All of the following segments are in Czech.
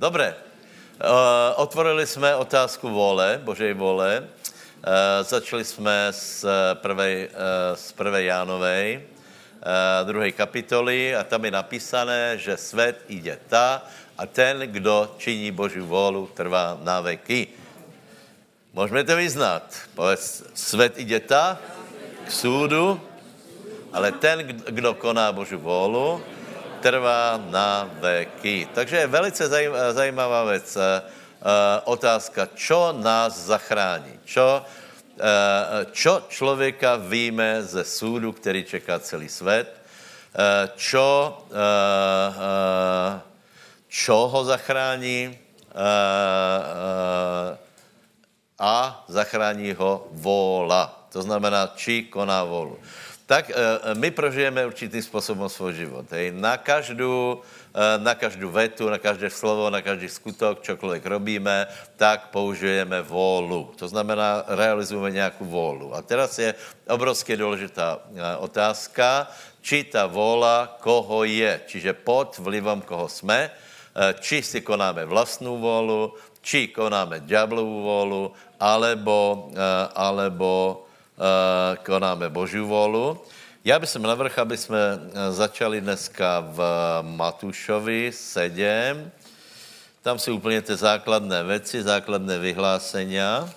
Dobré. Otvorili jsme otázku vole, Božej vole. Začali jsme z prvé, z prvé Jánovej, druhé kapitoly a tam je napísané, že svět jde ta a ten, kdo činí Boží volu, trvá na veky. Můžeme to vyznat. Povedz, svět jde ta k súdu, ale ten, kdo koná Boží volu, trvá na veky. Takže je velice zajímavá věc. Otázka, čo nás zachrání? Čo, čo člověka víme ze súdu, který čeká celý svět? Čo, čo ho zachrání? A zachrání ho vola. To znamená, či koná volu tak eh, my prožijeme určitým způsobem svůj život. Hej. Na, každou, eh, na každou vetu, na každé slovo, na každý skutok, čokoliv robíme, tak použijeme volu. To znamená, realizujeme nějakou volu. A teraz je obrovsky důležitá eh, otázka, či ta vola koho je, čiže pod vlivem koho jsme, či si konáme vlastnou volu, či konáme ďablovou volu, alebo, alebo konáme Boží volu. Já bych sem navrch, aby jsme eh, začali dneska v Matušovi 7. Tam jsou úplně ty základné věci, základné vyhlásenia.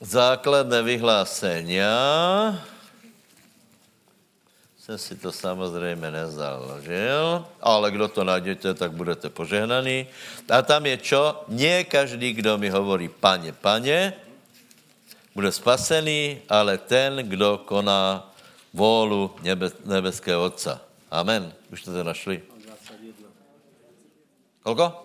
Základné vyhlásenia jsem si to samozřejmě nezaložil, ale kdo to najdete, tak budete požehnaný. A tam je čo? Nie každý, kdo mi hovorí paně, paně, bude spasený, ale ten, kdo koná vůlu nebe, nebeského Otca. Amen. Už jste to našli? Kolko?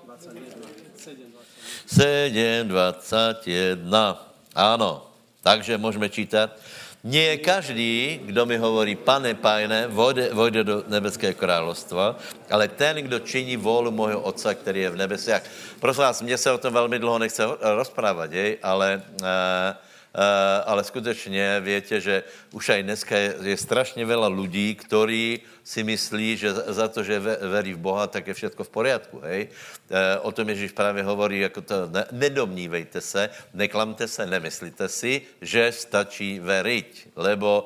7, 21. Ano. Takže můžeme čítat. Nie každý, kdo mi hovorí, pane, pájne, vojde, vojde do nebeského královstva, ale ten, kdo činí vůlu mojho otce, který je v nebesiach. Prosím vás, mně se o tom velmi dlouho nechce rozprávat, jej, ale uh, ale skutečně větě, že už aj dneska je, je strašně veľa lidí, kteří si myslí, že za to, že verí v Boha, tak je všechno v poriadku. Hej? Eh, o tom Ježíš právě hovorí, jako to, ne, nedomnívejte se, neklamte se, nemyslíte si, že stačí veriť, lebo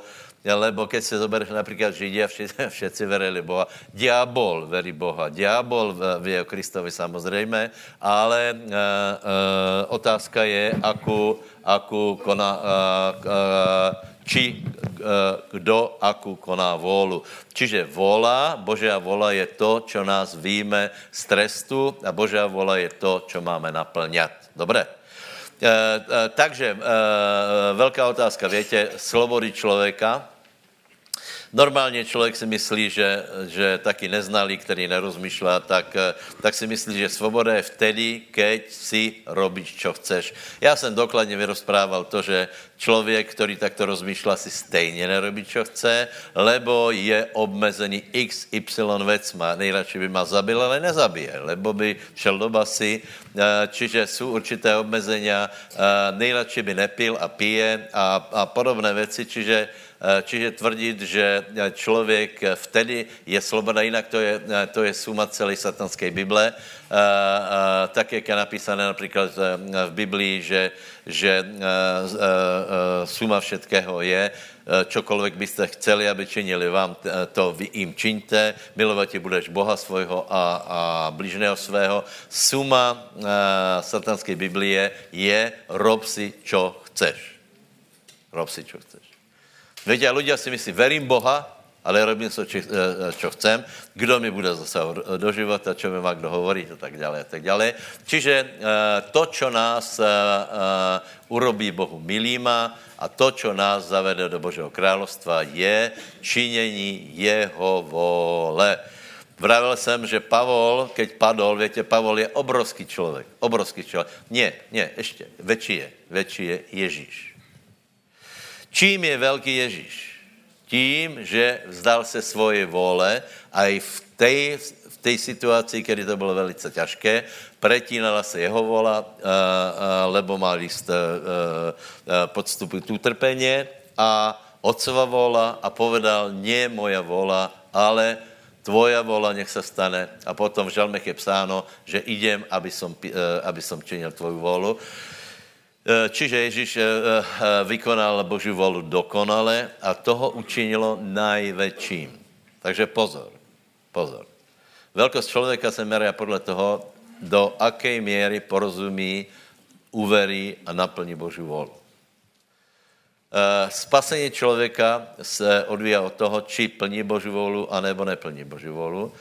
lebo keď se zobereš například Židi a všetci, všetci verili Boha, diabol verí Boha, diabol ví o Kristovi samozřejmě, ale uh, uh, otázka je, aku, aku koná, uh, uh, či kdo akú koná vůlu. Čiže vola, Božia vola je to, čo nás víme z trestu a Božia vola je to, čo máme naplňat. Dobré? E, e, takže e, velká otázka, větě, slobody člověka, Normálně člověk si myslí, že, že taky neznalý, který nerozmýšlá, tak, tak si myslí, že svoboda je vtedy, keď si robíš, čo chceš. Já jsem dokladně vyrozprával to, že člověk, který takto rozmýšlá, si stejně nerobí, čo chce, lebo je obmezený x, y věc má. Nejradši by má zabil, ale nezabije, lebo by šel do basy, eh, čiže jsou určité obmezenia, eh, nejradši by nepil a pije a, a podobné věci, čiže čiže tvrdit, že eh, člověk vtedy je sloboda, jinak to je, eh, to je suma celé satanské Bible, tak, jak je napísané například v Biblii, že, že suma všetkého je, čokoliv byste chceli, aby činili vám, to vy jim čiňte, milovat ti budeš Boha svojho a, a blížného svého. Suma satanské Biblie je rob si, čo chceš. Rob si, čo chceš. Víte, a ľudia si myslí, verím Boha, ale robím to, čo, eh, čo chcem, kdo mi bude zasahovat do života, čo mi má kdo hovoriť a tak dále a tak dále. Čiže eh, to, čo nás eh, urobí Bohu milýma a to, čo nás zavede do Božího královstva, je činění jeho vole. Vravil jsem, že Pavol, keď padol, větě, Pavol je obrovský člověk. Obrovský člověk. Ne, ne, ještě. Větší je. Větší je Ježíš. Čím je velký Ježíš? Tím, že vzdal se svoje vole a i v, tej, v té situaci, kdy to bylo velice těžké, pretínala se jeho vola, lebo mal list podstupit utrpenie a otcova vola a povedal, nie moja vola, ale tvoja vola nech se stane. A potom v žalmech je psáno, že idem, aby som, aby som činil tvoju volu. Čiže Ježíš vykonal Boží volu dokonale a toho učinilo najväčším. Takže pozor, pozor. Velkost člověka se meria podle toho, do aké míry porozumí, uverí a naplní Boží volu. Spasení člověka se odvíja od toho, či plní Boží volu, anebo neplní Boží volu.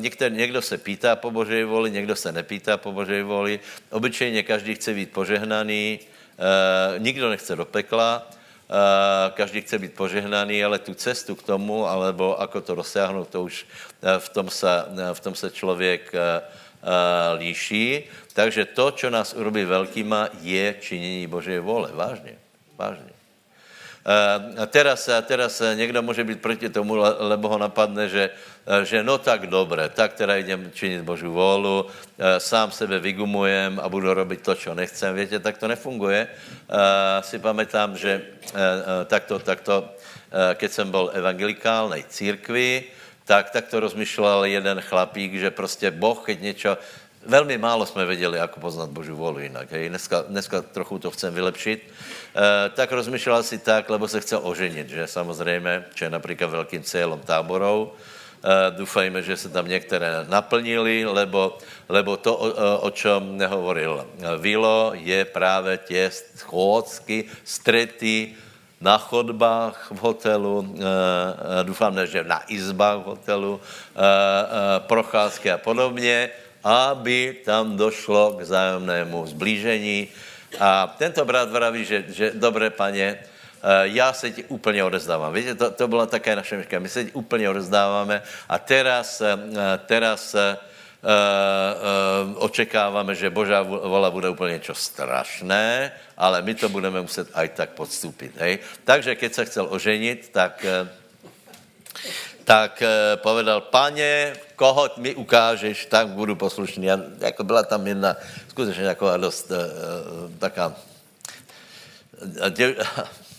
Někdo, někdo se pýtá po Boží voli, někdo se nepýtá po Boží voli. Obyčejně každý chce být požehnaný, nikdo nechce do pekla, každý chce být požehnaný, ale tu cestu k tomu, alebo ako to dosáhnout, to už v tom se, v tom se člověk líší. Takže to, co nás urobí velkýma, je činění Boží vole. Vážně, vážně. A teraz, a teraz někdo může být proti tomu, lebo ho napadne, že, že no tak dobré, tak teda jdem činit Boží volu, sám sebe vygumujem a budu robit to, co nechcem. Víte, tak to nefunguje. Si pamätám, že takto, takto, keď jsem byl evangelikálnej církvi, tak, tak to rozmýšlel jeden chlapík, že prostě Boh, keď něco, velmi málo jsme věděli, jak poznat Boží volu jinak. Hej. Dneska, dneska trochu to chcem vylepšit. E, tak rozmýšlel si tak, lebo se chcel oženit, že samozřejmě, čo je například velkým cílem táborou. E, doufajme, že se tam některé naplnili, lebo, lebo to, o, o čem nehovoril Vilo, je právě tě schůdzky, strety, na chodbách v hotelu, doufám, že na izbách v hotelu, procházky a podobně, aby tam došlo k zájemnému zblížení. A tento brat vraví, že, že dobré paně, já se ti úplně odezdávám. Víte, to, to byla také naše myšlenka. My se ti úplně odezdáváme a teraz, teraz Uh, uh, očekáváme, že Božá vola bude úplně něco strašné, ale my to budeme muset aj tak podstupit. Hej? Takže keď se chcel oženit, tak, uh, tak povedal, paně, koho mi ukážeš, tak budu poslušný. A jako byla tam jedna skutečně taková dost taká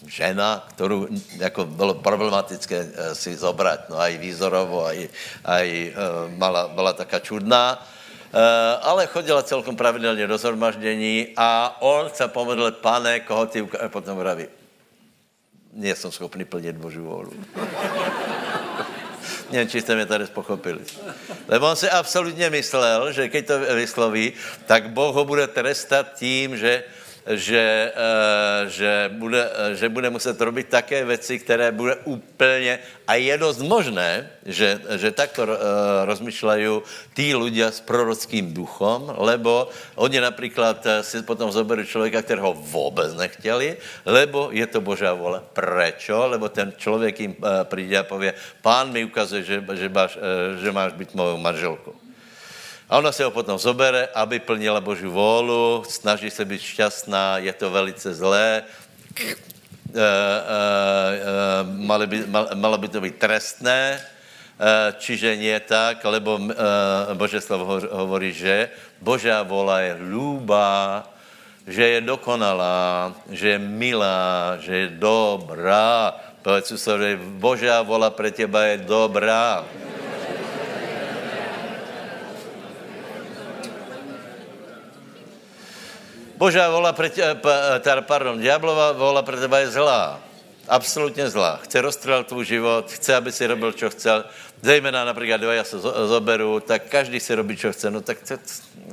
žena, kterou jako bylo problematické eh, si zobrat, no aj výzorovo, aj, aj eh, mala, byla taká čudná, eh, ale chodila celkom pravidelně do zhromaždění a on se pomodlil, pane, koho ty ukáže, potom vraví, nejsem schopný plnit Boží volu. Či jste mě tady pochopili. Lebo on si absolutně myslel, že když to vysloví, tak Boh ho bude trestat tím, že že, eh, že, bude, eh, že bude muset robit také věci, které bude úplně, a je dost možné, že, že takto uh, rozmýšlejí tí ľudia s prorockým duchom, lebo oni například si potom zoberou člověka, kterého vůbec nechtěli, lebo je to Božá vole. Prečo? Lebo ten člověk jim přijde a pově, pán mi ukazuje, že, že, máš, že máš být mojou manželkou. A ona se ho potom zobere, aby plnila Boží vůlu, snaží se být šťastná, je to velice zlé, e, e, malo, by, mal, malo by to být trestné, e, čiže nie tak, lebo e, Bože slovo hovorí, že Božá vola je lúba, že je dokonalá, že je milá, že je dobrá. Povedz že Božá vola pre teba je dobrá. Božá vola pre tě, pardon, diablová vola pre teba je zlá. Absolutně zlá. Chce rozstřelat tvůj život, chce, aby si robil, co chcel. Zejména například, dva já se zoberu, tak každý si robí, co chce. No tak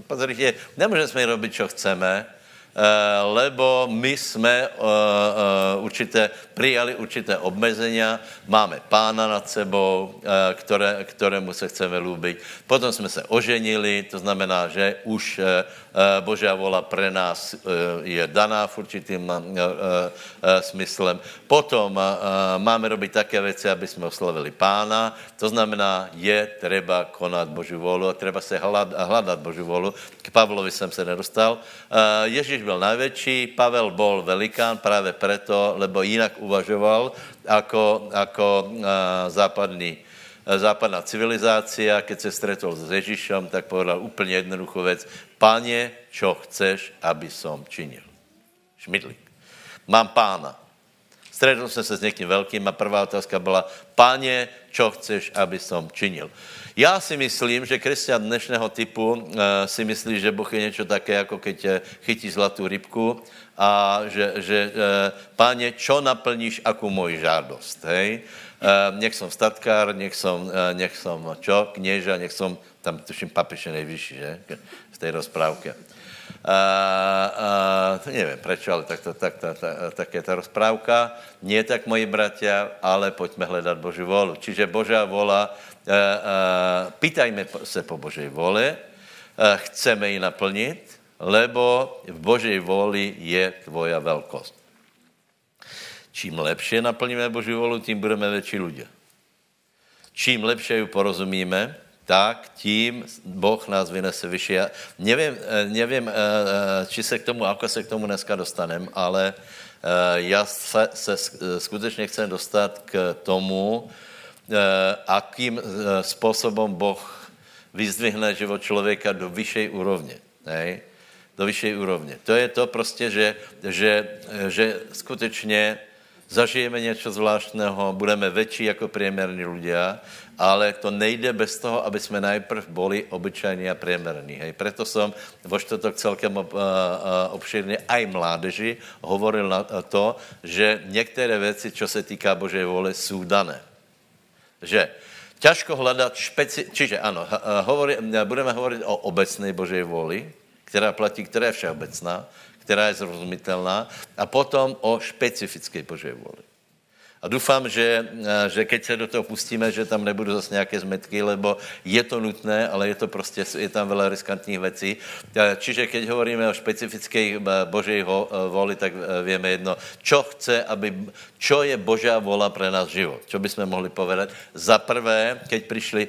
pozorite, nemůžeme robit, co chceme, Eh, lebo my jsme uh, uh, určité, přijali určité obmezenia, máme pána nad sebou, které, kterému se chceme lúbit. Potom jsme se oženili, to znamená, že už Božá vola pre nás je daná v určitým smyslem. Potom máme robit také věci, aby jsme oslavili pána, to znamená, je treba konat Boží volu a treba se hledat Boží volu. K Pavlovi jsem se nedostal. Ježíš Ježíš byl největší, Pavel byl velikán právě proto, lebo jinak uvažoval jako, jako uh, západní, uh, západná civilizácia, keď se stretol s Ježišem, tak povedal úplně jednoduchou věc. Pane, čo chceš, aby som činil? Šmidlík. Mám pána. Stretl jsem se s někým velkým a prvá otázka byla, páně, čo chceš, aby som činil? Já si myslím, že křesťan dnešného typu uh, si myslí, že Boh je něco také, jako keď chytí zlatou rybku a že, že uh, páně, čo naplníš, akou moji žádost, hej? Nech som statkár, nech uh, nech som čo, kněža, nech som, tam tuším papiš je nejvyšší, že? V té rozprávke. A, a, nevím proč, ale tak, to, tak, tak, tak, tak je ta rozprávka. Nie tak, moji bratia, ale pojďme hledat Boží volu. Čiže Božá vola, a, a, pýtajme se po Božej vole, a, chceme ji naplnit, lebo v Božej voli je tvoja velkost. Čím lepše naplníme Boží volu, tím budeme větší lidé. Čím lepše ju porozumíme, tak tím Boh nás vynese vyšší. Já nevím, eh, nevím, eh, eh, či se k tomu, ako se k tomu dneska dostanem, ale já se, se skutečně chcem dostat k tomu, akým způsobem Boh vyzdvihne život člověka do vyšší úrovně. Nej? Do vyšší úrovně. To je to prostě, že, že, že skutečně zažijeme něco zvláštného, budeme větší jako průměrní lidé, ale to nejde bez toho, aby jsme najprv byli obyčajní a průměrní. Hej. Preto jsem vo to celkem uh, uh, obširně aj mládeži hovoril na to, že některé věci, co se týká Božej vole, jsou dané. Že ťažko hledat špeci... Čiže ano, hovorí, budeme hovorit o obecné Božej voli, která platí, která je všeobecná, která je zrozumitelná, a potom o špecifické Božej vůli. A doufám, že, že keď se do toho pustíme, že tam nebudou zase nějaké zmetky, lebo je to nutné, ale je to prostě, je tam veľa riskantních věcí. Čiže keď hovoríme o specifické Božej voli, tak víme jedno, čo chce, aby, čo je Božá vola pre nás život. Čo bychom mohli povedat? Za prvé, keď přišli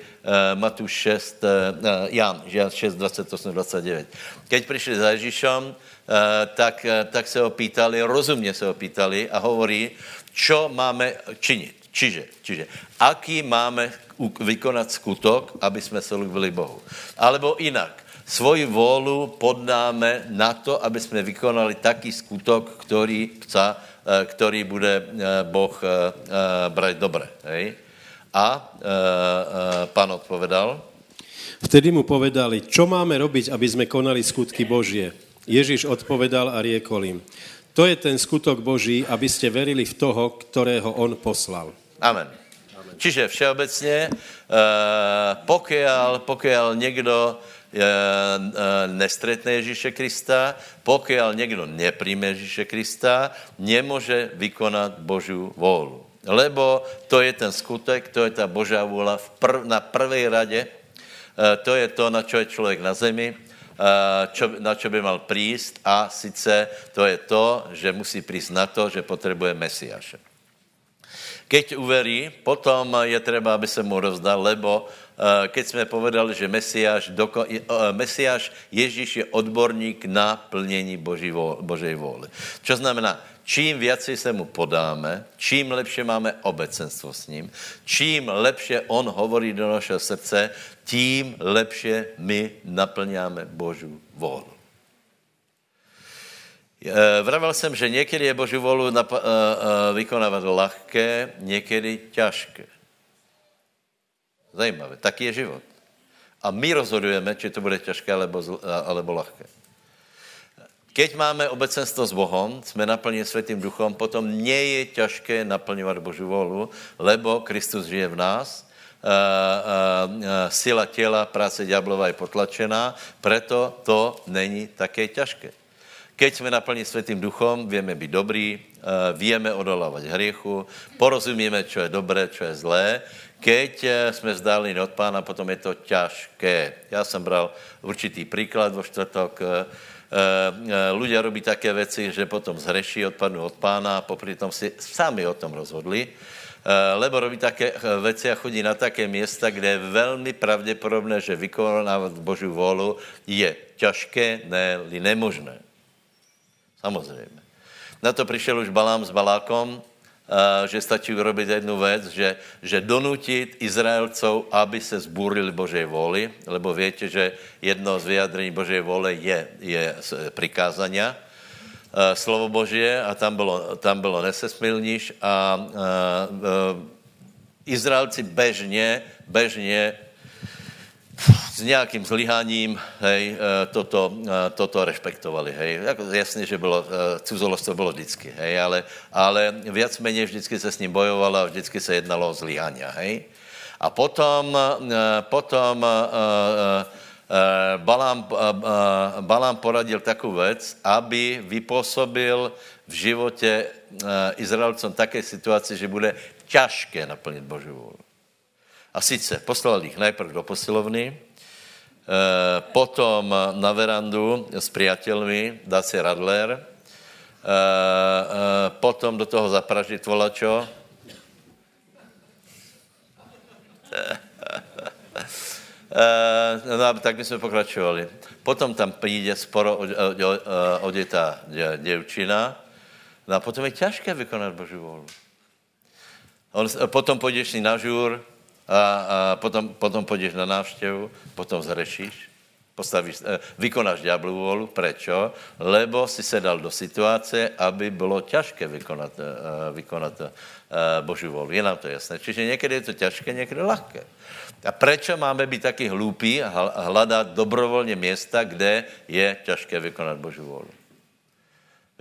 Matuš 6, uh, Jan, 6, 28, 29. Keď přišli za Ježíšem, Eh, tak, eh, tak se ho pýtali, rozumně se ho pýtali a hovorí, čo máme činit. Čiže, čiže aký máme vykonat skutok, aby jsme se lubili Bohu. Alebo jinak, svoji volu podnáme na to, aby jsme vykonali taký skutok, který, chce, eh, který bude Boh brať dobré. Hej? A pan odpovedal? Vtedy mu povedali, čo máme robiť, aby sme konali skutky Božie. Ježíš odpovedal a riekol im, to je ten skutok Boží, aby ste verili v toho, ktorého on poslal. Amen. Čiže všeobecně, uh, pokiaľ, pokiaľ někdo uh, nestretne Ježíše Krista, pokiaľ někdo nepríjme Ježíše Krista, nemůže vykonat Božiu vůlu. Lebo to je ten skutek, to je ta Božá vůle prv, na prvej rade, uh, to je to, na čo je člověk na zemi, Eh, čo, na čo by mal prísť a sice to je to, že musí prísť na to, že potřebuje Mesiáše. Keď uverí, potom je třeba, aby se mu rozdal, lebo eh, keď jsme povedali, že Mesiáš, doko, eh, Mesiáš Ježíš je odborník na plnění Boží, Božej vůle. Čo znamená, čím věci se mu podáme, čím lepše máme obecenstvo s ním, čím lepše on hovorí do našeho srdce, tím lepše my naplňáme Boží volu. Vravel jsem, že někdy je Boží volu eh, eh, vykonávat lahké, někdy těžké. Zajímavé. Tak je život. A my rozhodujeme, či to bude těžké alebo, alebo lahké. Keď máme obecenstvo s Bohom, jsme naplněni Světým duchom, potom nie je těžké naplňovat Boží volu, lebo Kristus žije v nás, uh, uh, uh, sila těla, práce ďáblova je potlačená, preto to není také těžké. Keď jsme naplněni Světým duchom, víme být dobrý, uh, víme odolávat hriechu, porozumíme, čo je dobré, čo je zlé. Keď jsme vzdáleni od pána, potom je to těžké. Já jsem bral určitý příklad vo čtvrtok, ľudia eh, eh, robí také věci, že potom zhreší, odpadnou od pána a popri tom si sami o tom rozhodli, eh, lebo robí také věci a chodí na také města, kde je velmi pravděpodobné, že vykonávat Boží volu je těžké, ne nemožné. Samozřejmě. Na to přišel už Balám s Balákom, že stačí urobit jednu věc, že, že donutit Izraelcov, aby se zbúrili Božej vůli, lebo víte, že jedno z vyjadrení Božej vůle je, je prikázania, slovo Božie a tam bylo, tam bylo nesesmilníš a, a, a Izraelci bežně, bežně s nějakým zlyháním hej, eh, toto, eh, toto respektovali. Hej. Jako jasně, že bylo, eh, cuzolovstvo bylo vždycky, hej, ale, ale víc méně vždycky se s ním bojovalo a vždycky se jednalo o zlyhání. Hej. A potom, potom Balám, Balám poradil takovou věc, aby vypůsobil v životě Izraelcům také situaci, že bude těžké naplnit Boží vůli. A sice poslal jich najprv do posilovny, eh, potom na verandu s priateľmi, dát si radler, eh, eh, potom do toho zapražit volačo, no tak by jsme pokračovali. Potom tam přijde sporo odětá děvčina, no a potom je těžké vykonat Boží volu. On, potom půjdeš na žůr, a, potom, potom půjdeš na návštěvu, potom zrešíš, postavíš, eh, vykonáš ďáblovu volu. Prečo? Lebo si se dal do situace, aby bylo těžké vykonat, eh, vykonat eh, Boží volu. Je nám to jasné. Čiže někdy je to těžké, někdy lehké. A prečo máme být taky hloupí a hledat dobrovolně města, kde je těžké vykonat Boží volu?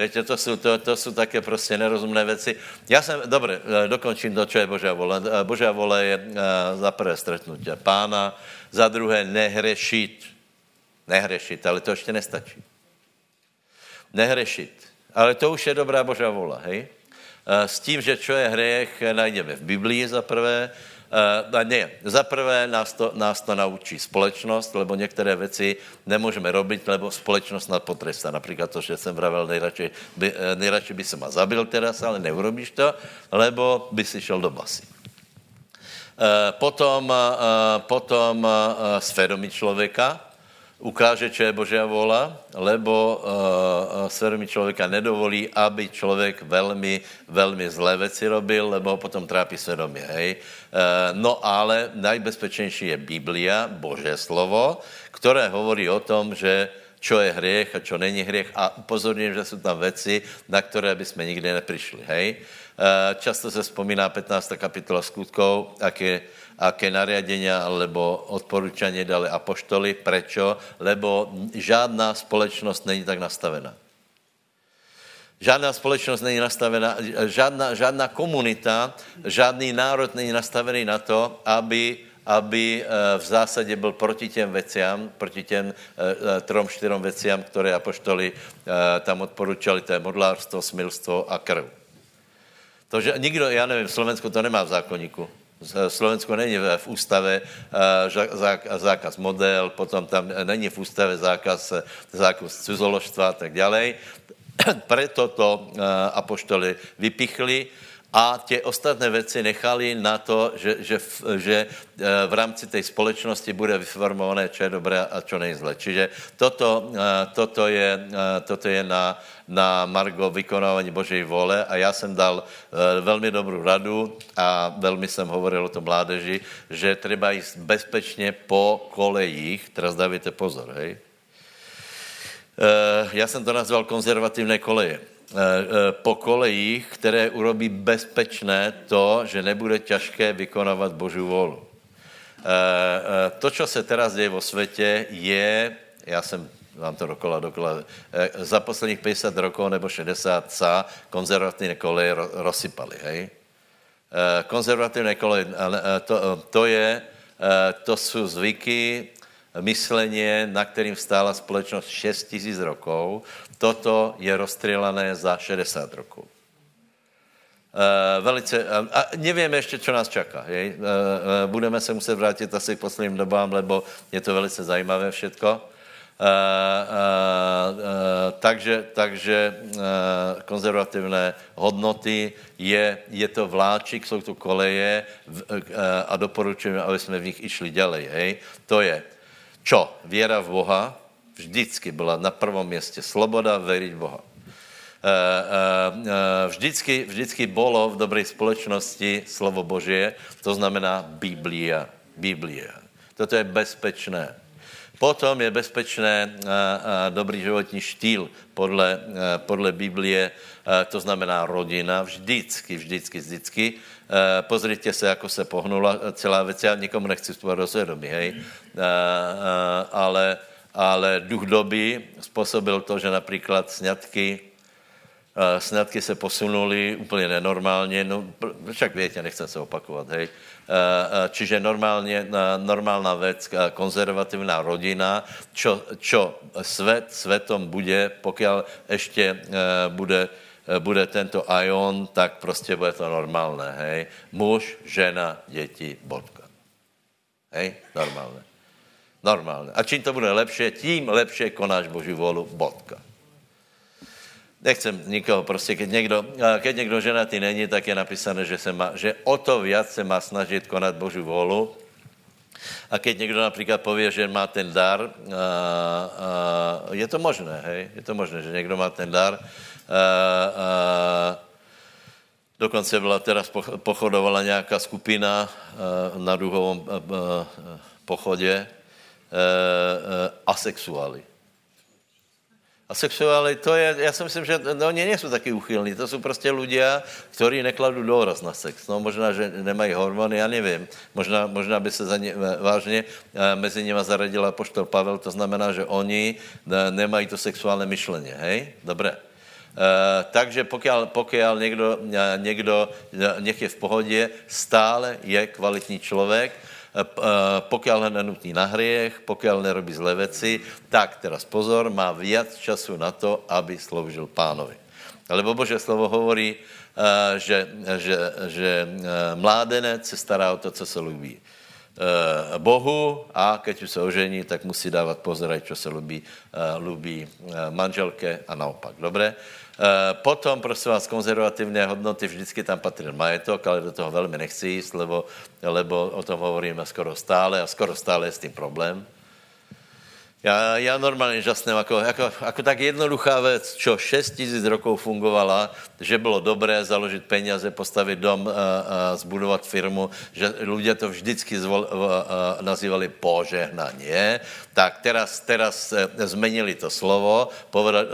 Víte, to jsou, to, to jsou také prostě nerozumné věci. Já jsem, dobře, eh, dokončím to, co je Božá vole. Eh, Božá vole je eh, za prvé stretnutí pána, za druhé nehrešit. Nehrešit, ale to ještě nestačí. Nehrešit. Ale to už je dobrá Božá vola, hej? S tím, že čo je hriech, najdeme v Biblii za prvé, Uh, ne, za prvé nás to, nás to naučí společnost, lebo některé věci nemůžeme robit, lebo společnost nás potrestá. Například to, že jsem vravel, nejradši by, eh, nejradši by se ma zabil teraz, ale neurobíš to, lebo by si šel do basy. Uh, potom, uh, potom svědomí člověka, ukáže, čo je Božia vola, lebo uh, svědomí člověka nedovolí, aby člověk velmi, velmi zlé věci robil, lebo potom trápí svědomí, hej. Uh, no ale najbezpečnější je Biblia, Boží slovo, které hovorí o tom, že čo je hriech a čo není hriech a upozorňujem, že jsou tam věci, na které bychom nikdy nepřišli, hej. Uh, často se vzpomíná 15. kapitola skutkov, jak je aké nariadenia alebo odporučení dali apoštoli. Prečo? Lebo žádná společnost není tak nastavená. Žádná společnost není nastavená, žádná, žádná komunita, žádný národ není nastavený na to, aby, aby eh, v zásadě byl proti těm veciam, proti těm eh, eh, trom, čtyřom veciam, které apoštoli tam odporučali, to je modlárstvo, smilstvo a krv. To, že nikdo, já nevím, Slovensko to nemá v zákonníku. Slovensko není v ústave eh, zákaz model, potom tam není v ústave zákaz, zákaz cizoložstva a tak dále. Preto to eh, apoštoli vypichli a tě ostatné věci nechali na to, že, že, že eh, v rámci té společnosti bude vyformované, co je dobré a co nejzle. Čiže toto, eh, toto, je, eh, toto je na, na Margo vykonávání Božej vole a já jsem dal velmi dobrou radu a velmi jsem hovoril o tom mládeži, že třeba jít bezpečně po kolejích, teraz dávajte pozor, hej. Já jsem to nazval konzervativné koleje po kolejích, které urobí bezpečné to, že nebude těžké vykonávat Boží volu. Eh, to, co se teraz děje vo světě, je, já jsem vám to dokola, dokola, za posledních 50 rokov nebo 60 sa konzervativní koleje rozsypaly, hej? Konzervativní koleje, to, to je, to jsou zvyky, mysleně, na kterým stála společnost 6 tisíc rokov, toto je rozstřelané za 60 rokov. Uh, velice, uh, a nevíme ještě, co nás čeká. Uh, uh, budeme se muset vrátit asi k posledním dobám, lebo je to velice zajímavé všetko. Uh, uh, uh, takže takže uh, konzervativné hodnoty je, je to vláčik, jsou to koleje v, uh, a doporučujeme, aby jsme v nich išli ďalej. Hej? To je čo? Věra v Boha, vždycky byla na prvom městě sloboda veriť Boha. vždycky, vždycky bylo v dobré společnosti slovo Božie, to znamená Biblia. Biblia. Toto je bezpečné. Potom je bezpečné dobrý životní štýl podle, podle Biblie, to znamená rodina, vždycky, vždycky, vždycky. Pozrite se, jako se pohnula celá věc. Já nikomu nechci vstupovat do hej. A, a, ale, ale duch doby způsobil to, že například sňatky, sňatky se posunuli úplně nenormálně, no však větě, nechcem se opakovat, hej. Eh, eh, čiže normálně, normálna věc, eh, konzervativná rodina, čo, čo svět svetom bude, pokud ještě bude, bude tento ion, tak prostě bude to normálné, hej. Muž, žena, děti, bodka. Hej, normálně. Normálně. A čím to bude lepší, tím lepší konáš Boží volu, bodka nechcem nikoho, prostě keď někdo, keď někdo ženatý není, tak je napísané, že, se má, že o to viac se má snažit konat Boží volu. A keď někdo například pově, že má ten dar, a, a, je to možné, hej? Je to možné, že někdo má ten dar. A, a, dokonce byla teraz pochodovala nějaká skupina na duhovém pochodě asexuály. A sexuály, to je, já si myslím, že no, oni nejsou taky uchylní, to jsou prostě lidé, kteří nekladou důraz na sex. No, možná, že nemají hormony, já nevím. Možná, možná by se za ně, vážně eh, mezi nimi zaradila poštol Pavel, to znamená, že oni eh, nemají to sexuální myšlení, hej? Dobré. Uh, takže pokud, pokud někdo, někdo nech je v pohodě, stále je kvalitní člověk, Eh, eh, pokud nenutí na hriech, pokud nerobí zlé věci, tak teraz pozor, má víc času na to, aby sloužil pánovi. Lebo Bože slovo hovorí, eh, že, že, že mládenec se stará o to, co se lubí. Bohu a keď už se ožení, tak musí dávat pozor, co se lubí, lubí manželke a naopak. Dobré? Eh, potom, prosím vás, konzervativní hodnoty, vždycky tam patří majetok, ale do toho velmi nechci jíst, lebo, lebo o tom hovoríme skoro stále a skoro stále je s tím problém. Já, já normálně žasnem, jako, jako, jako tak jednoduchá věc, čo 6 tisíc rokov fungovala, že bylo dobré založit peníze, postavit dom, a, a zbudovat firmu, že lidé to vždycky zvol, a, a, nazývali požehnanie, tak teraz, teraz zmenili to slovo, poveda, a, a,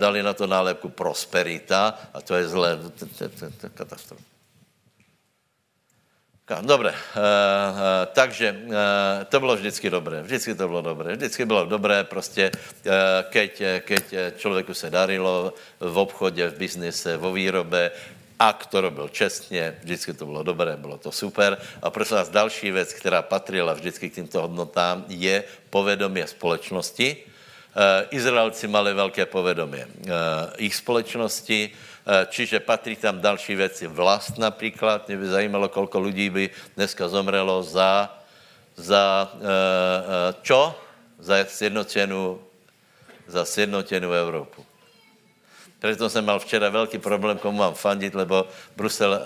dali na to nálepku prosperita a to je zlé, to, to, to, to, to katastrofa. Dobre, uh, uh, takže uh, to bylo vždycky dobré, vždycky to bylo dobré, vždycky bylo dobré prostě, uh, keď, keď člověku se darilo v obchodě, v biznise, vo výrobe, ak to robil čestně, vždycky to bylo dobré, bylo to super. A prosím vás, další věc, která patrila vždycky k těmto hodnotám, je povědomí společnosti. Izraelci mali velké povědomí. Uh, ich společnosti Eh, čiže patří tam další věci. Vlast například, mě by zajímalo, kolko lidí by dneska zomrelo za, za uh, uh, čo? Za sjednocenou, za sjednocenou Evropu. Proto jsem mal včera velký problém, komu mám fandit, lebo Brusel...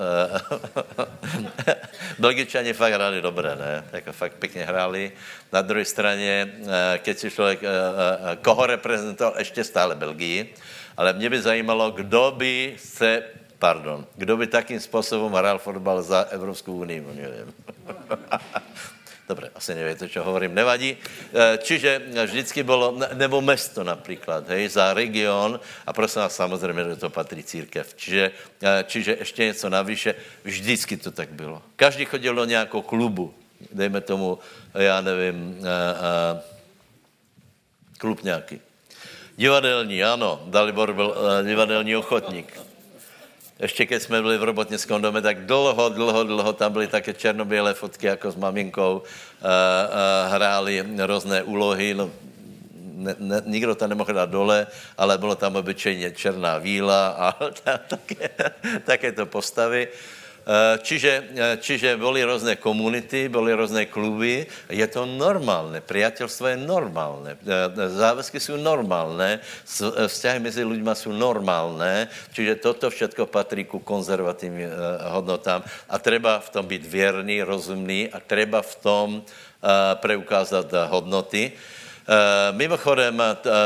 Belgičani fakt hráli dobré, ne? Jako fakt pěkně hráli. Na druhé straně, keď si člověk... Koho reprezentoval, ještě stále Belgii, ale mě by zajímalo, kdo by se, pardon, kdo by takým způsobem hrál fotbal za Evropskou unii, nevím. Dobře, asi nevíte, co hovorím, nevadí. E, čiže vždycky bylo, nebo mesto například, hej, za region, a prosím vás, samozřejmě, že to patří církev. Čiže, e, čiže ještě něco navyše, vždycky to tak bylo. Každý chodil do nějakou klubu, dejme tomu, já nevím, e, klub nějaký. Divadelní, ano, Dalibor byl uh, divadelní ochotník. Ještě když jsme byli v robotnickém domě, tak dlouho, dlouho, dlouho tam byly také černobělé fotky, jako s maminkou. Uh, uh, hráli různé úlohy, no, ne, ne, nikdo tam nemohl dát dole, ale bylo tam obyčejně černá víla a také, také to postavy. Uh, čiže, eh, čiže byly různé komunity, byly různé kluby. Je to normálné. Přátelstvo je normálné. Eh, závazky jsou normálné. Vzťahy mezi lidmi jsou normálné. Čiže toto všechno patří ku konzervativním hodnotám. A treba v tom být věrný, rozumný a treba v tom preukázat hodnoty. Mimochodem,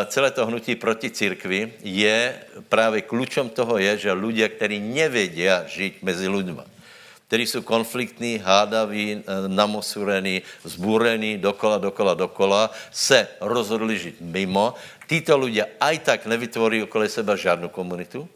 celé to hnutí proti církvi je, právě klučem toho je, že lidé, kteří nevědí žít mezi lidmi, kteří jsou konfliktní, hádaví, namosurení, zbúrení, dokola, dokola, dokola, se rozhodli žít mimo. Títo lidé aj tak nevytvoří okolo sebe žádnou komunitu,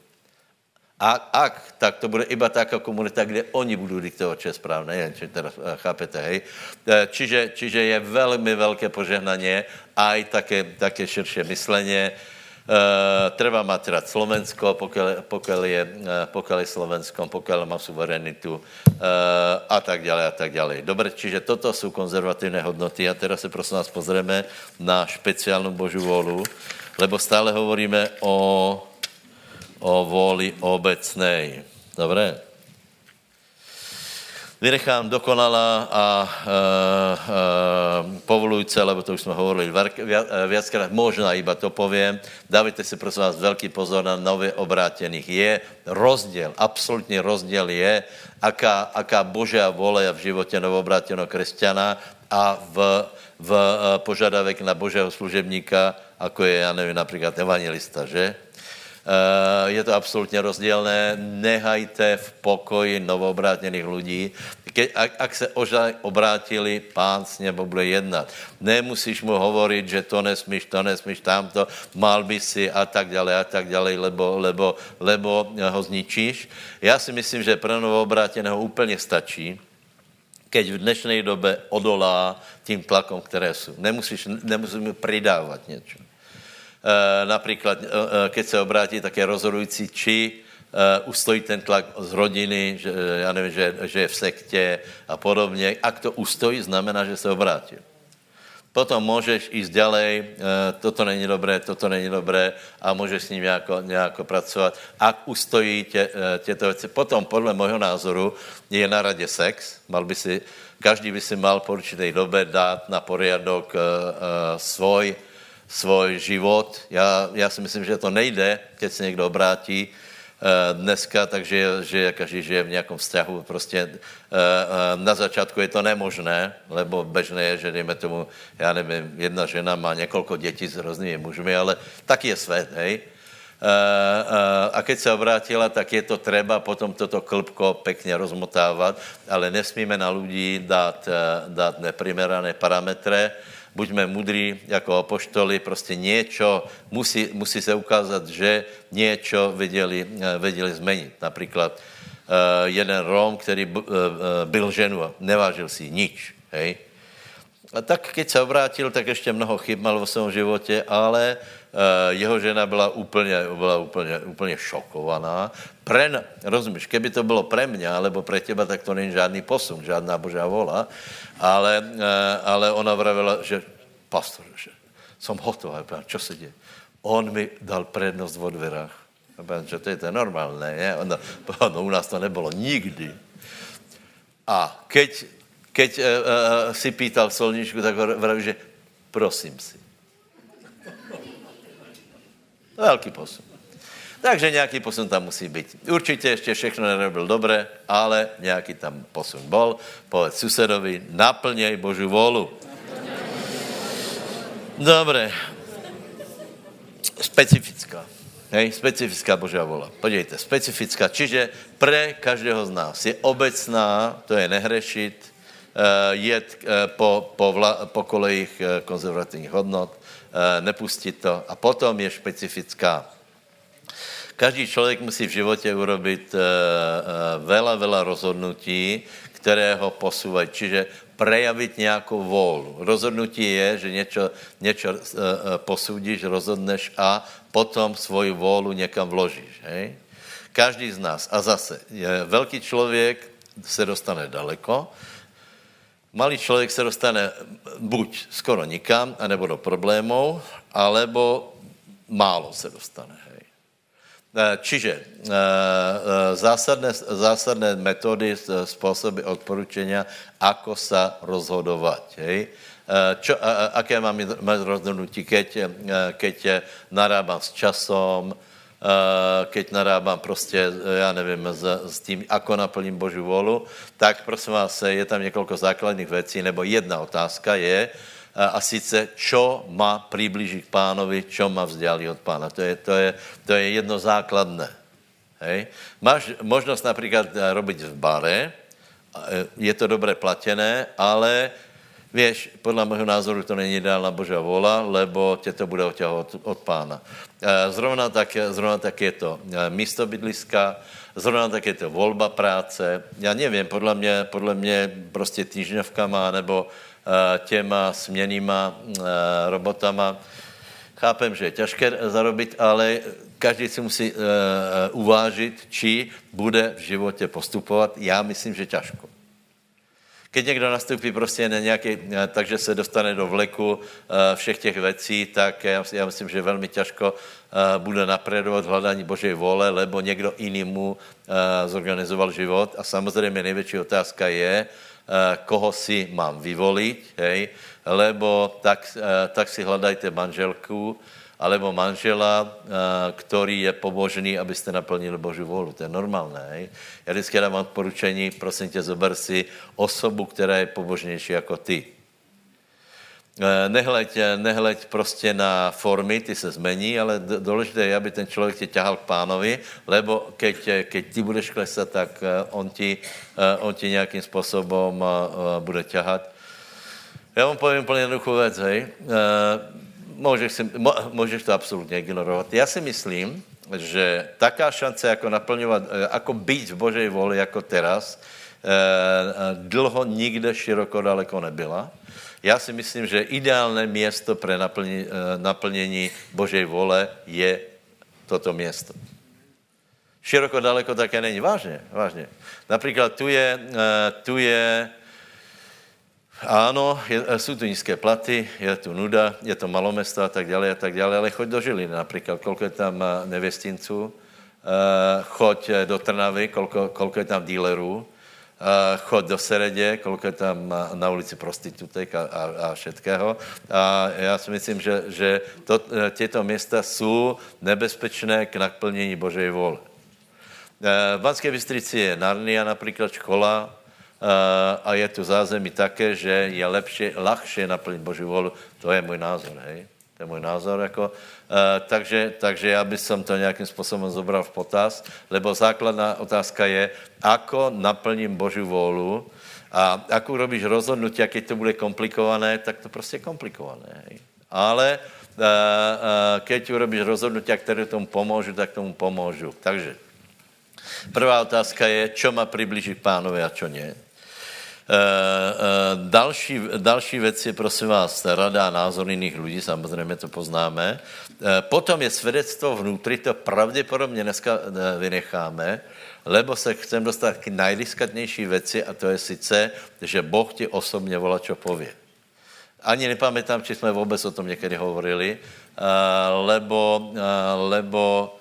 a ak, tak to bude iba taká komunita, kde oni budou diktovat, čo je správné, jen, či teda eh, chápete, hej. Eh, čiže, čiže je velmi velké požehnaně, aj také, také širšie myslenie. Uh, treba mať rád Slovensko, pokiaľ, pokiaľ, je, uh, pokiaľ je Slovenskom, pokiaľ má suverenitu uh, a tak ďalej a tak ďalej. Dobre, čiže toto sú konzervatívne hodnoty a teraz se prosím vás pozrieme na špeciálnu Božú volu, lebo stále hovoríme o o vůli obecnej. Dobré? Vynechám dokonala a e, e, povolujúce, lebo to už jsme hovorili viackrát, možná iba to povím. Dávajte si prosím vás velký pozor na nově obrátených. Je rozděl, absolutní rozděl je, aká, aká božia vole je v životě novobráteného křesťana a v, v e, požadavek na božího služebníka, ako je, já nevím, například evangelista, že? Eh, je to absolutně rozdílné. Nehajte v pokoji novoobrátených lidí. Ak, ak se obrátili, pán s nebo bude jednat. Nemusíš mu hovorit, že to nesmíš, to nesmíš, tamto, mal by si a tak dále, a tak dále, lebo, lebo, lebo ho zničíš. Já si myslím, že pro novoobráteného úplně stačí, keď v dnešní době odolá tím tlakom, které jsou. Nemusíš, nemusíš mu přidávat něco. Eh, například, eh, eh, keď se obrátí, tak je rozhodující, či ustojí ten tlak z rodiny, že, já nevím, že, že je v sektě a podobně. Ak to ustojí, znamená, že se obrátil. Potom můžeš jít ďalej, toto není dobré, toto není dobré a můžeš s ním nějako, nějako pracovat. Ak ustojí tě, těto věci. Potom, podle mého názoru, je na radě sex. Mal by si, každý by si mal po určité době dát na poriadok svoj, svůj život. Já, já si myslím, že to nejde, keď se někdo obrátí uh, dneska, takže že každý žije v nějakom vzťahu. Prostě uh, uh, na začátku je to nemožné, lebo bežné je, že dejme tomu, já nevím, jedna žena má několik dětí s různými mužmi, ale tak je svět, hej. A keď se obrátila, tak je to třeba potom toto klpko pekně rozmotávat, ale nesmíme na lidí dát, dát neprimerané parametry, buďme mudrí jako apoštoli, prostě něco, musí, musí se ukázat, že něco věděli, eh, věděli změnit. Například uh, jeden Rom, který uh, byl ženu a nevážil si nič, hej. A tak, keď se obrátil, tak ještě mnoho chyb mal v svém životě, ale jeho žena byla úplně, byla úplně, úplně šokovaná. Pre, rozumíš, keby to bylo pre mě, alebo pre teba, tak to není žádný posun, žádná božá vola ale, eh, ale ona vravila, že pastor, že jsem hotová, čo se děje? On mi dal prednost v dverách. Že to je to normálné, ne? Ono, ono, u nás to nebylo nikdy. A keď, keď uh, si pýtal solničku, tak vraví, že prosím si. Velký posun. Takže nějaký posun tam musí být. Určitě ještě všechno nerobil dobré, ale nějaký tam posun bol. Povedz susedovi, naplněj Božu volu. Dobré. Specifická. Hej, specifická Božia vola. Podívejte, specifická. Čiže pre každého z nás je obecná, to je nehrešit, eh, jet eh, po, po, vla, po kolejích eh, konzervativních hodnot, nepustit to. A potom je specifická. Každý člověk musí v životě urobit uh, uh, vela, vela rozhodnutí, které ho posouvají. Čiže prejavit nějakou vůlu. Rozhodnutí je, že něco, něco posudíš, rozhodneš a potom svoji vůlu někam vložíš. Hej? Každý z nás. A zase, velký člověk se dostane daleko, malý člověk se dostane buď skoro nikam, anebo do problémů, alebo málo se dostane. Eh, čiže eh, eh, zásadné, zásadné metody, způsoby odporučení, ako sa rozhodovat. Hej? Čo, aké mám rozhodnutí, keď, keď narábám s časom, keď narábám prostě, já nevím, s, s tím, ako naplním Boží volu, tak prosím vás, je tam několik základních věcí, nebo jedna otázka je, a sice, čo má přiblížit k pánovi, čo má vzdělí od pána. To je, to je, to je jedno základné. Hej. Máš možnost například robiť v bare, je to dobře platěné, ale Víš, podle mého názoru to není ideálna Božá vola, lebo tě to bude oťahovat od, pána. Zrovna tak, zrovna tak je to místo bydliska, zrovna tak je to volba práce. Já nevím, podle mě, podle mě prostě týždňovkama nebo těma směnýma robotama. Chápem, že je těžké zarobit, ale každý si musí uvážit, či bude v životě postupovat. Já myslím, že těžko. Keď někdo nastoupí prostě na nějaký, takže se dostane do vleku všech těch věcí, tak já, myslím, že velmi těžko bude napredovat hledání Božej vole, lebo někdo jiný mu zorganizoval život. A samozřejmě největší otázka je, koho si mám vyvolit, hej, lebo tak, tak si hledajte manželku, alebo manžela, který je pobožný, abyste naplnili Boží volu. To je normálné. Hej? Já vždycky dám odporučení, prosím tě, zober si osobu, která je pobožnější jako ty. Nehleď, nehleď prostě na formy, ty se zmení, ale důležité je, aby ten člověk tě ťahal k pánovi, lebo keď, keď ty budeš klesat, tak on ti, on ti nějakým způsobem bude ťahat. Já vám povím úplně jednoduchou věc, hej můžeš, si, můžeš to absolutně ignorovat. Já si myslím, že taká šance, jako naplňovat, jako být v Božej voli, jako teraz, eh, eh, dlho nikde široko daleko nebyla. Já si myslím, že ideálné město pro naplnění, eh, naplnění Božej vole je toto město. Široko daleko také není. Vážně, vážně. Například tu je, tu je ano, jsou tu nízké platy, je tu nuda, je to malomesto a tak dále a tak dále, ale choď do Žiliny například, kolko je tam eh, nevěstinců, uh, choď eh, do Trnavy, kolko, kolko je tam dílerů, choď do Seredě, kolko je tam na ulici prostitutek a, a, a všetkého. A já si myslím, že, že to, těto města jsou nebezpečné k naplnění Božej vole. V Banské Bystrici je Narnia například škola, a je tu zázemí také, že je lepší, ľahšie naplnit Boží volu. To je můj názor, hej. To je můj názor, jako. Uh, takže, takže já bych som to nějakým způsobem zobral v potaz, lebo základná otázka je, ako naplním Boží volu a ako robíš rozhodnutí, keď to bude komplikované, tak to prostě je komplikované, hej. Ale uh, keď urobíš rozhodnutí, které tomu pomůžu, tak tomu pomůžu. Takže prvá otázka je, čo má přiblížit pánovi a čo nie. Eh, eh, další, další věc je, prosím vás, rada názor jiných lidí, samozřejmě to poznáme. Eh, potom je svědectvo vnútri, to pravděpodobně dneska vynecháme, lebo se chcem dostat k nejdiskatnější věci a to je sice, že Boh ti osobně volá, čo pově. Ani nepamětám, či jsme vůbec o tom někdy hovorili, lebo, lebo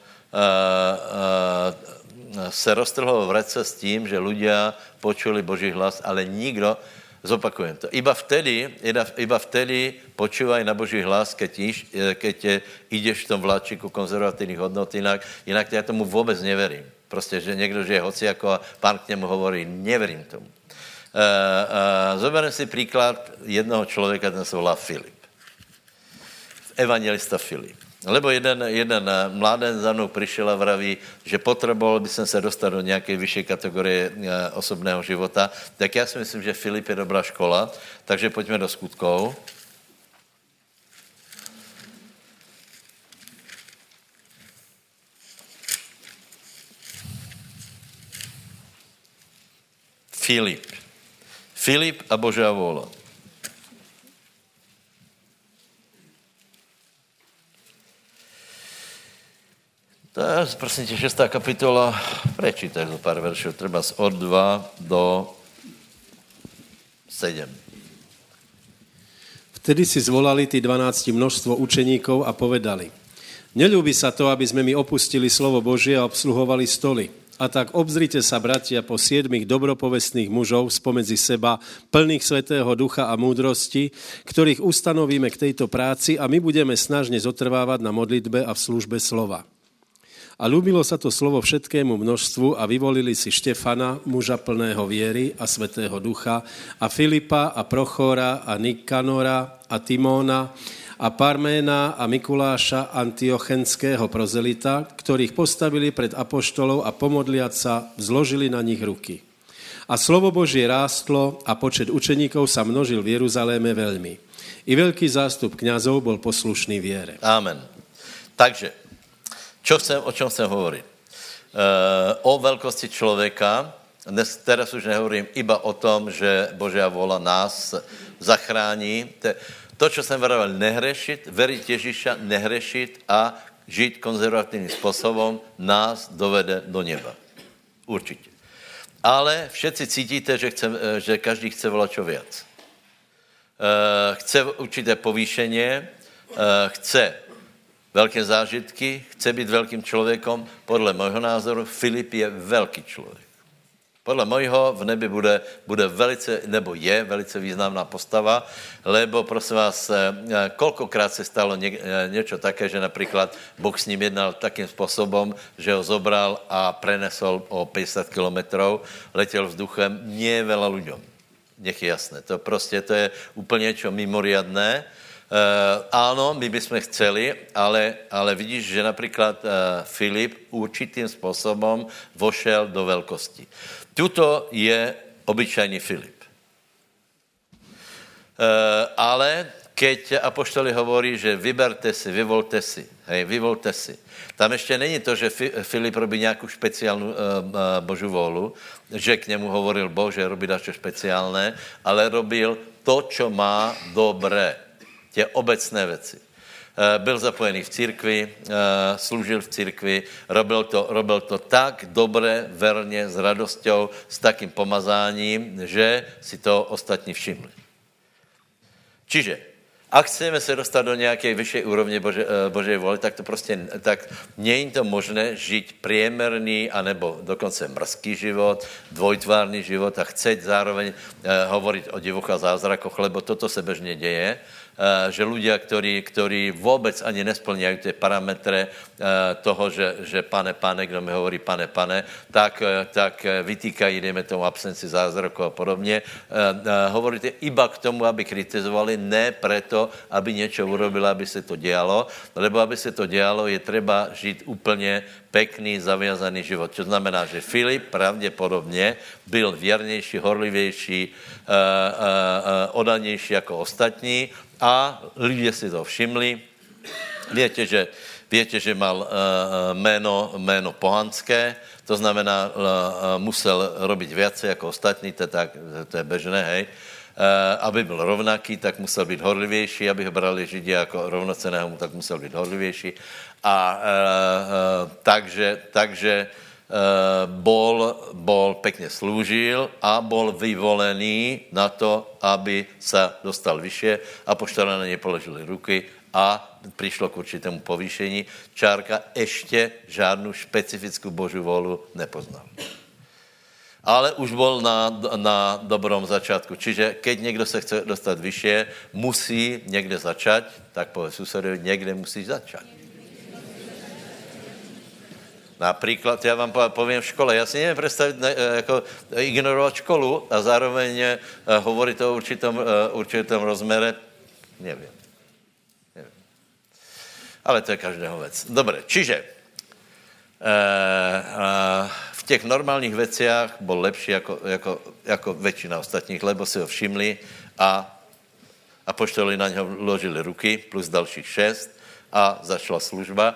se roztrhlo v rece s tím, že ľudia počuli Boží hlas, ale nikdo, zopakujem to, iba vtedy, iba vtedy počúvaj na Boží hlas, keď, iš, keď ideš v tom vláčiku konzervativních hodnot, jinak, jinak já tomu vůbec neverím. Prostě, že někdo žije hoci jako a pán k němu hovorí, neverím tomu. Uh, uh, zobereme si příklad jednoho člověka, ten se volá Filip. Evangelista Filip. Lebo jeden, jeden mláden za mnou přišel a vraví, že potřeboval by jsem se dostat do nějaké vyšší kategorie eh, osobného života. Tak já si myslím, že Filip je dobrá škola, takže pojďme do skutkov. Filip. Filip a Božá vůle. To je, prosím tě, šestá kapitola, prečítaj zo pár veršů, třeba z od 2 do 7. Vtedy si zvolali ty 12 množstvo učeníkov a povedali, Neľúbi sa to, aby sme mi opustili slovo Božie a obsluhovali stoly. A tak obzrite sa, bratia, po siedmých dobropovestných mužov spomedzi seba, plných svetého ducha a múdrosti, ktorých ustanovíme k tejto práci a my budeme snažne zotrvávať na modlitbe a v službe slova. A ľúbilo sa to slovo všetkému množstvu a vyvolili si Štefana, muža plného viery a svetého ducha, a Filipa a Prochora a Nikanora a Timóna a Parména a Mikuláša Antiochenského prozelita, ktorých postavili pred apoštolov a pomodliať sa zložili na nich ruky. A slovo Božie rástlo a počet učeníkov sa množil v Jeruzaléme veľmi. I veľký zástup kňazov bol poslušný viere. Amen. Takže, čo chcem, o čem chcem hovoriť? E, o veľkosti člověka, dnes, teraz už nehovorím iba o tom, že Božia vola nás zachrání. To, čo jsem vravel, nehrešit, veriť Ježíša, nehrešit a žít konzervativním způsobem nás dovede do neba. Určitě. Ale všetci cítíte, že, chce, že každý chce volat čo viac. E, chce určité povýšenie, e, chce velké zážitky, chce být velkým člověkom. Podle mého názoru Filip je velký člověk. Podle mojho v nebi bude, bude velice, nebo je velice významná postava, lebo prosím vás, eh, kolkokrát se stalo ně, eh, něco také, že například Bůh s ním jednal takým způsobem, že ho zobral a prenesol o 50 kilometrů, letěl vzduchem, nie veľa ľuďom. Nech je jasné. To prostě to je úplně něco mimoriadné ano, my bychom chceli, ale, ale vidíš, že například uh, Filip určitým způsobem vošel do velkosti. Tuto je obyčajný Filip. Uh, ale keď apoštoli hovorí, že vyberte si, vyvolte si, hej, vyvolte si. Tam ještě není to, že Filip robí nějakou speciálnu uh, božu volu, že k němu hovoril Boh, že robí něco speciálné, ale robil to, čo má dobré tě obecné věci. Eh, byl zapojený v církvi, eh, sloužil v církvi, robil to, robil to tak dobré, verně, s radostou, s takým pomazáním, že si to ostatní všimli. Čiže a chceme se dostat do nějaké vyšší úrovně Bože, eh, Božej voli, tak to prostě, tak není to možné žít priemerný, anebo dokonce mrzký život, dvojtvárný život a chceť zároveň eh, hovoriť o divoch a zázrakoch, lebo toto se bežně děje. Eh, že ľudia, ktorí, ktorí vůbec ani nesplňají ty parametre eh, toho, že, že pane, pane, kdo mi hovorí pane, pane, tak, eh, tak vytýkají, dejme tomu, absenci zázraku a podobně. Hovoríte iba k tomu, aby kritizovali, ne preto, aby něco urobilo, aby se to dělalo, lebo aby se to dělalo, je třeba žít úplně pekný, zaviazaný život. Co znamená, že Filip pravděpodobně byl věrnější, horlivější, odanější jako ostatní a lidé si to všimli. Víte, že, víte, že mal uh, jméno, jméno pohanské, to znamená, uh, musel robit věci jako ostatní, to je, tak, to je bežné, hej. Aby byl rovnaký, tak musel být horlivější, aby ho brali Židi jako rovnoceného, tak musel být horlivější. A uh, uh, takže, takže Eh, bol, bol pekne slúžil a bol vyvolený na to, aby sa dostal vyššie a poštara na ne položili ruky a přišlo k určitému povýšení. Čárka ještě žádnou specifickou boží volu nepoznal. Ale už byl na, na dobrom začátku. Čiže keď někdo se chce dostat vyššie, musí někde začať, tak povedz susedovi, někde musí začať. Například, já vám povím v škole, já si nevím představit, ne, eh, jako ignorovat školu a zároveň uh, hovorit o určitom, určitom rozmere, nevím. nevím. Ale to je každého věc. Dobře, čiže v těch normálních věciach byl lepší jako, jako, jako většina ostatních, lebo si ho všimli a, poštoli na něho ložili ruky plus dalších šest a začala služba.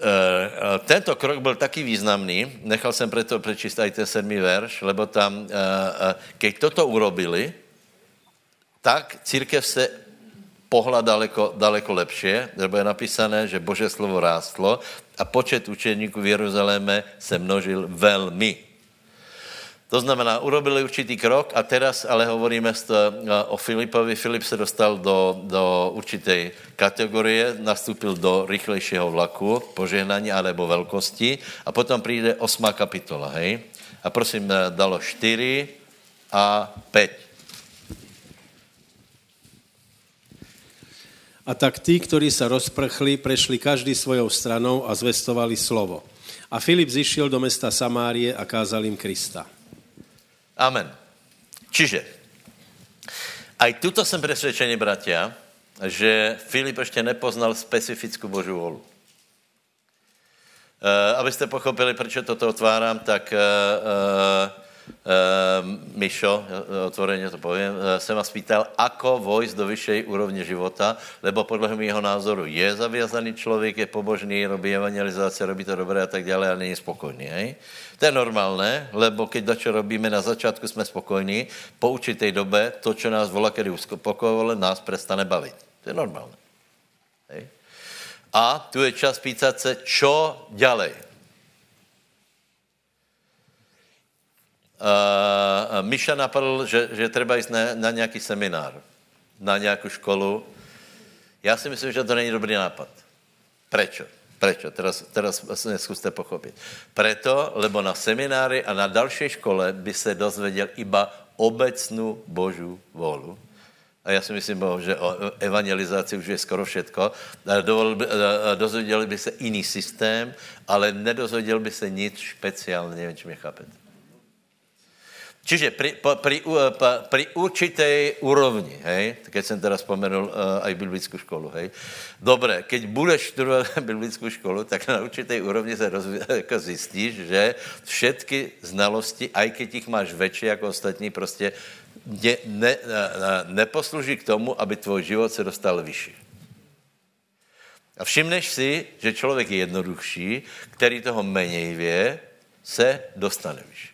Eh, eh, tento krok byl taky významný, nechal jsem preto přečíst i ten sedmý verš, lebo tam, eh, keď toto urobili, tak církev se pohla daleko, daleko lepšie, lebo je napísané, že Bože slovo rástlo a počet učeníků v Jeruzaléme se množil velmi. To znamená, urobili určitý krok a teraz ale hovoríme o Filipovi. Filip se dostal do, do určité kategorie, nastúpil do rychlejšího vlaku, požehnání alebo velkosti a potom přijde osmá kapitola, hej? A prosím, eh, dalo 4 a 5. A tak tí, ktorí sa rozprchli, prešli každý svojou stranou a zvestovali slovo. A Filip zišiel do mesta Samárie a kázal im Krista. Amen. Čiže, aj tuto jsem přesvědčený, bratia, že Filip ještě nepoznal specifickou Boží volu. Uh, abyste pochopili, proč toto otvárám, tak uh, Uh, Mišo, otvoreně to povím, uh, jsem vás pýtal, ako vojsť do vyššej úrovně života, lebo podle mého názoru je zavězaný člověk, je pobožný, robí evangelizaci, robí to dobré a tak dále a není spokojný. Hej? To je normálné, lebo keď dačo robíme, na začátku jsme spokojní, po určitej dobe to, co nás volá, kedy uspokojovalo, nás přestane bavit. To je normálné. Hej? A tu je čas pýtat se, čo ďalej. Uh, Miša napadl, že, že třeba jít na, na nějaký seminár, na nějakou školu. Já si myslím, že to není dobrý nápad. Prečo? Prečo? Teraz, teraz vlastně zkuste pochopit. Preto, lebo na semináři a na další škole by se dozvěděl iba obecnou božu volu. A já si myslím, že o evangelizaci už je skoro všetko. By, dozvěděli by se jiný systém, ale nedozvěděl by se nic špeciálně, nevím, či mě chápete. Čiže pri, pri, pri určitej úrovni, hej, keď jsem teda vzpomenul uh, aj biblickou školu, hej, dobré, keď budeš studovat biblickou školu, tak na určitej úrovni se rozví, jako zjistíš, že všetky znalosti, aj keď jich máš väčší jako ostatní, prostě ne, ne, neposluží k tomu, aby tvůj život se dostal vyšší. A všimneš si, že člověk je jednodušší, který toho méně vě, se dostane vyšší.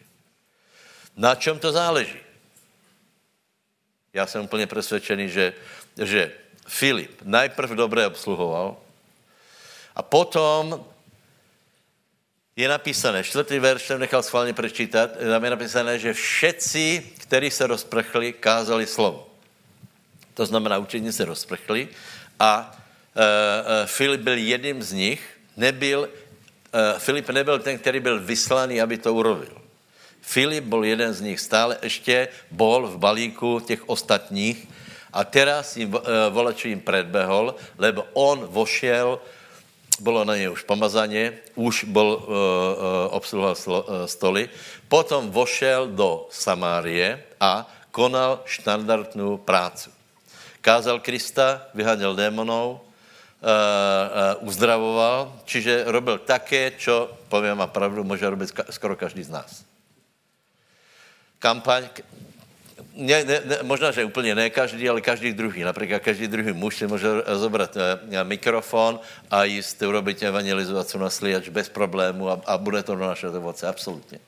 Na čem to záleží? Já jsem úplně přesvědčený, že, že Filip najprv dobře obsluhoval a potom je napísané, čtvrtý verš jsem nechal schválně přečítat, tam je napísané, že všetci, kteří se rozprchli, kázali slovo. To znamená, učení se rozprchli a uh, uh, Filip byl jedním z nich, nebyl, uh, Filip nebyl ten, který byl vyslaný, aby to urobil. Filip byl jeden z nich, stále ještě bol v balíku těch ostatních. A teraz jim, eh, volačí jim predbehol, lebo on vošel, bylo na něj už pomazaně, už byl uh, uh, obsluhoval stoly, potom vošel do Samárie a konal štandardnou prácu. Kázal Krista, vyháněl démonov, uh, uh, uzdravoval, čiže robil také, čo, povím a pravdu, může robit skoro každý z nás kampaň, ne, ne, ne, možná, že úplně ne každý, ale každý druhý. Například každý druhý muž si může zobrat e, mikrofon a jist urobit evangelizaci na sliač bez problému a, a bude to naše ovoce, absolutně.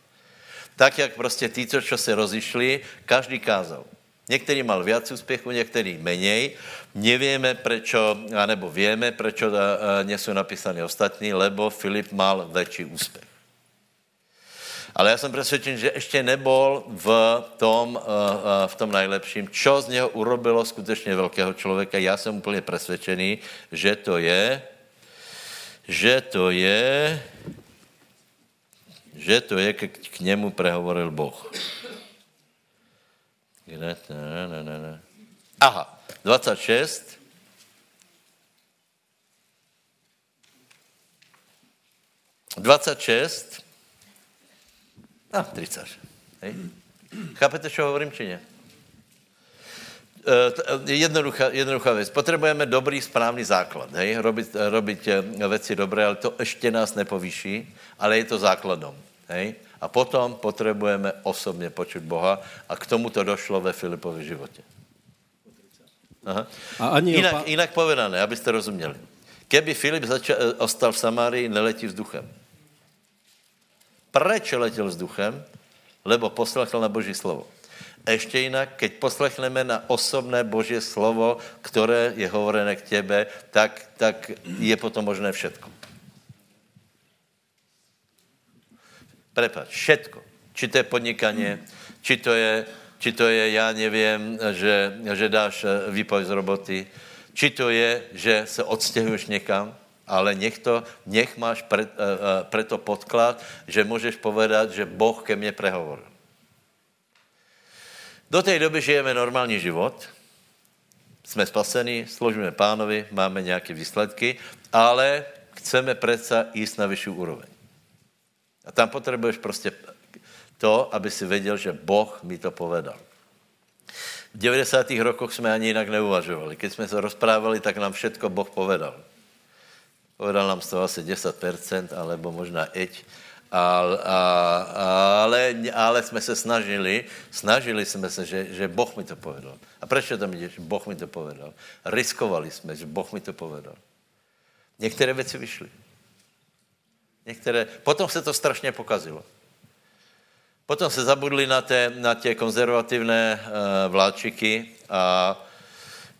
Tak, jak prostě tí, co se rozišli, každý kázal. Některý mal viac úspěchu, některý menej. Nevíme, prečo, anebo víme, prečo nejsou napísané ostatní, lebo Filip mal větší úspěch. Ale já jsem přesvědčen, že ještě nebol v tom, eh, eh, v tom nejlepším, čo z něho urobilo skutečně velkého člověka. Já jsem úplně přesvědčený, že to je, že to je, že to je, k, k němu prehovoril Boh. Kde? Ne, ne, ne, ne. Aha, 26. Dvacet šest. A, 30. Hej. Chápete, čo hovorím, či ne? E, jednoduchá, jednoduchá věc. Potřebujeme dobrý, správný základ. Hej? Robit, robit věci dobré, ale to ještě nás nepovýší, ale je to základom. Hej? A potom potřebujeme osobně počuť Boha a k tomu to došlo ve Filipově životě. Aha. A ani jinak, opa... jinak povedané, abyste rozuměli. Keby Filip začal, ostal v Samárii, neletí vzduchem. Proč letěl vzduchem? Lebo poslechl na Boží slovo. Ještě jinak, keď poslechneme na osobné Boží slovo, které je hovorené k těbe, tak, tak je potom možné všetko. Prepač, všetko. Či to je podnikanie, či to je, či to je já nevím, že, že dáš výpověď z roboty, či to je, že se odstěhuješ někam, ale nech, to, nech máš pre, uh, preto podklad, že můžeš povedat, že Boh ke mně prehovoril. Do té doby žijeme normální život, jsme spasení, složíme pánovi, máme nějaké výsledky, ale chceme přece jít na vyšší úroveň. A tam potřebuješ prostě to, aby si věděl, že Boh mi to povedal. V 90. rokoch jsme ani jinak neuvažovali. Když jsme se rozprávali, tak nám všetko Boh povedal. Povedal nám z toho asi 10%, alebo možná eť. A, a, ale, ale jsme se snažili, snažili jsme se, že, že Boh mi to povedal. A proč tam jdeš? Boh mi to povedal. Riskovali jsme, že Boh mi to povedal. Některé věci vyšly. Některé, potom se to strašně pokazilo. Potom se zabudli na, té, na tě konzervativné uh, vláčiky a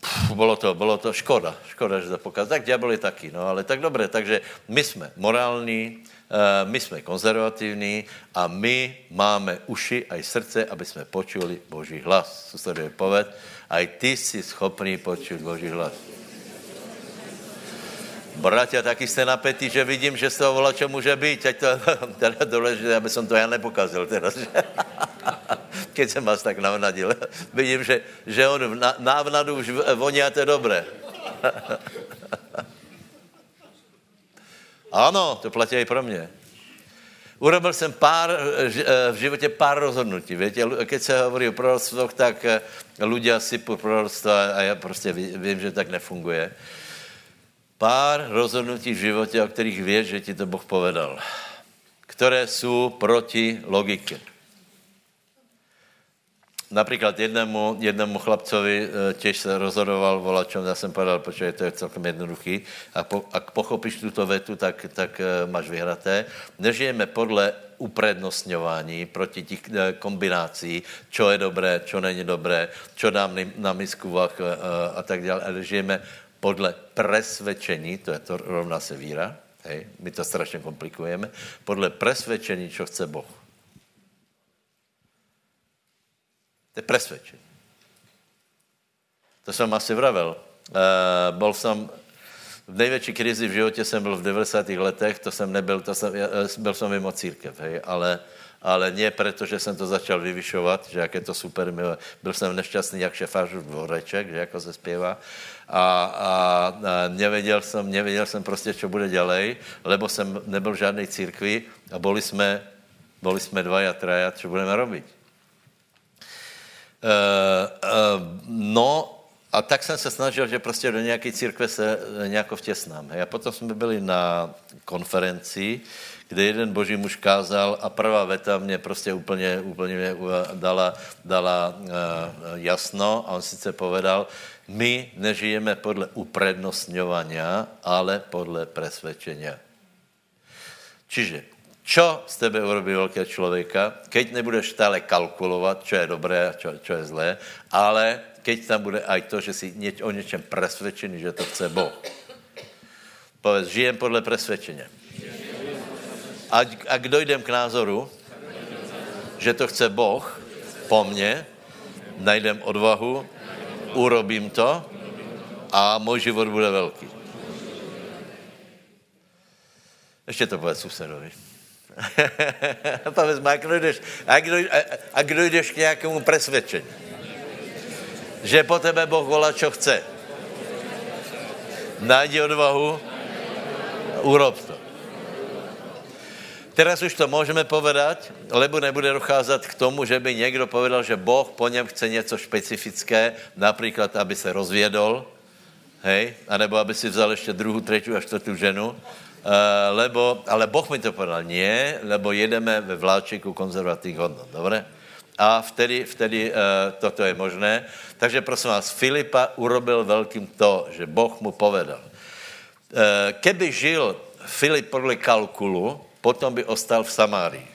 pff, bylo to, bylo to škoda, škoda, že to pokazali. Tak je taky, no ale tak dobré, takže my jsme morální, uh, my jsme konzervativní a my máme uši a srdce, aby jsme počuli Boží hlas. Suseduje poved, a ty jsi schopný počuť Boží hlas. Bratia, taky jste napetí, že vidím, že z toho volá, čo může být. Ať to teda důležité, aby som to já nepokazil teraz. Keď jsem vás tak navnadil. Vidím, že, že on v návnadu už voníte dobré. ano, to platí i pro mě. Urobil jsem pár, v životě pár rozhodnutí. Víte, keď se hovorí o proroctvoch, tak ľudia sypou proroctva a já prostě vím, že tak nefunguje pár rozhodnutí v životě, o kterých víš, že ti to Boh povedal, které jsou proti logike. Například jednému, jednému chlapcovi e, těž se rozhodoval volačom, já jsem povedal, protože to je celkem jednoduchý, a po, ak pochopíš tuto vetu, tak, tak e, máš vyhraté. Nežijeme podle uprednostňování proti těch e, kombinací, čo je dobré, čo není dobré, čo dám na misku vach a tak dále, ale žijeme podle presvedčení, to je to rovná se víra, hej, my to strašně komplikujeme, podle presvedčení, čo chce Boh. To je presvedčení. To jsem asi vravel. Uh, bol jsem v největší krizi v životě jsem byl v 90. letech, to jsem nebyl, to jsem, byl jsem mimo církev, hej, ale ale nie proto, že jsem to začal vyvyšovat, že jak je to super, byl jsem nešťastný jak šefář dvoreček, že jako se zpěvá, a, a, a nevěděl, jsem, nevěděl jsem prostě, co bude dělej, lebo jsem nebyl v žádné církvi a boli jsme, boli jsme dva a traja, co budeme robit. Uh, uh, no, a tak jsem se snažil, že prostě do nějaké církve se nějako vtěsnám. A potom jsme byli na konferenci, kde jeden boží muž kázal a prvá veta mě prostě úplně, úplně mě dala, dala uh, jasno a on sice povedal, my nežijeme podle uprednostňovania, ale podle presvedčenia. Čiže, čo z tebe urobí velkého člověka, keď nebudeš stále kalkulovat, čo je dobré a čo je zlé, ale keď tam bude aj to, že jsi něč, o něčem presvedčený, že to chce Boh. Povedz, žijem podle presvedčenia. A, a kdo jdem k názoru, že to chce Boh po mně, najdem odvahu, urobím to a můj život bude velký. Ještě to povedz susedovi. Povedz, a kdo jdeš, a, a kdo jdeš k nějakému presvědčení? Že po tebe Boh volá, čo chce. Najdi odvahu, urob to. Teraz už to můžeme povedat, lebo nebude docházet k tomu, že by někdo povedal, že Boh po něm chce něco špecifické, například, aby se rozvědol, hej, anebo aby si vzal ještě druhou, třetí a čtvrtou ženu, uh, lebo, ale Boh mi to povedal, nie, lebo jedeme ve vláčiku konzervativních hodnot, dobré? A vtedy, vtedy uh, toto je možné. Takže prosím vás, Filipa urobil velkým to, že Boh mu povedal. Uh, keby žil Filip podle kalkulu, potom by ostal v Samárii.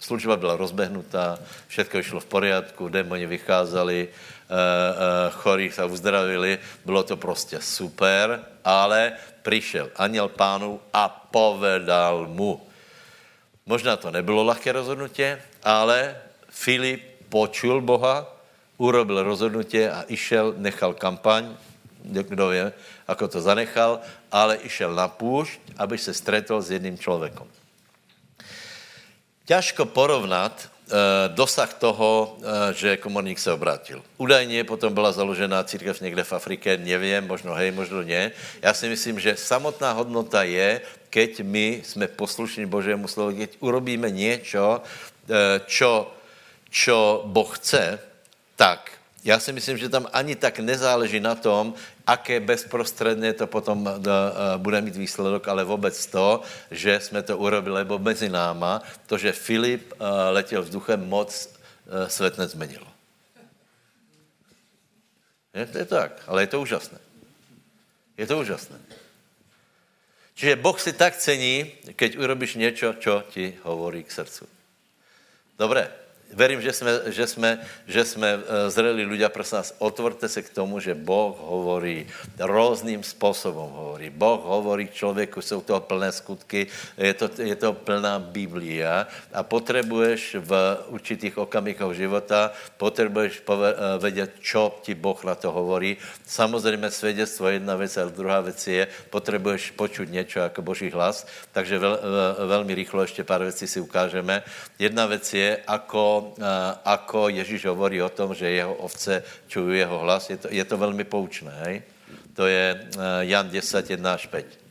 Služba byla rozbehnutá, všechno šlo v poriadku, démoni vycházeli, uh, chorí se uzdravili, bylo to prostě super, ale přišel aniel pánu a povedal mu. Možná to nebylo lehké rozhodnutí, ale Filip počul Boha, urobil rozhodnutí a išel, nechal kampaň, kdo je, ako to zanechal, ale išel na půšť, aby se stretol s jedným člověkem. Ťažko porovnat dosah toho, že komorník se obrátil. Údajně potom byla založena církev někde v Afrike, nevím, možno hej, možno ne. Já si myslím, že samotná hodnota je, keď my jsme poslušní Božému slovu, keď urobíme něco, čo, čo Boh chce, tak já si myslím, že tam ani tak nezáleží na tom, aké bezprostředně to potom eh, eh, bude mít výsledok, ale vůbec to, že jsme to urobili, lebo mezi náma, to, že Filip eh, letěl vzduchem, moc svět nezmenilo. Je, to je tak, ale je to úžasné. Je to úžasné. Čiže Boh si tak cení, keď urobíš něco, čo ti hovorí k srdcu. Dobré, verím, že jsme, že jsme, že jsme eh, zreli ľudia, prosím nás, otvorte se k tomu, že Boh hovorí různým způsobem hovorí. Boh hovorí člověku, jsou to plné skutky, je to, je to plná Biblia a potřebuješ v určitých okamikoch života, potřebuješ eh, vědět, čo ti Boh na to hovorí. Samozřejmě svědectvo je jedna věc, ale druhá věc je, potřebuješ počuť něco jako Boží hlas, takže vel, velmi rychlo ještě pár věcí si ukážeme. Jedna věc je, ako ako Ježíš hovorí o tom, že jeho ovce čují jeho hlas. Je to, je to velmi poučné. Hej? To je Jan 10, 1 až 5.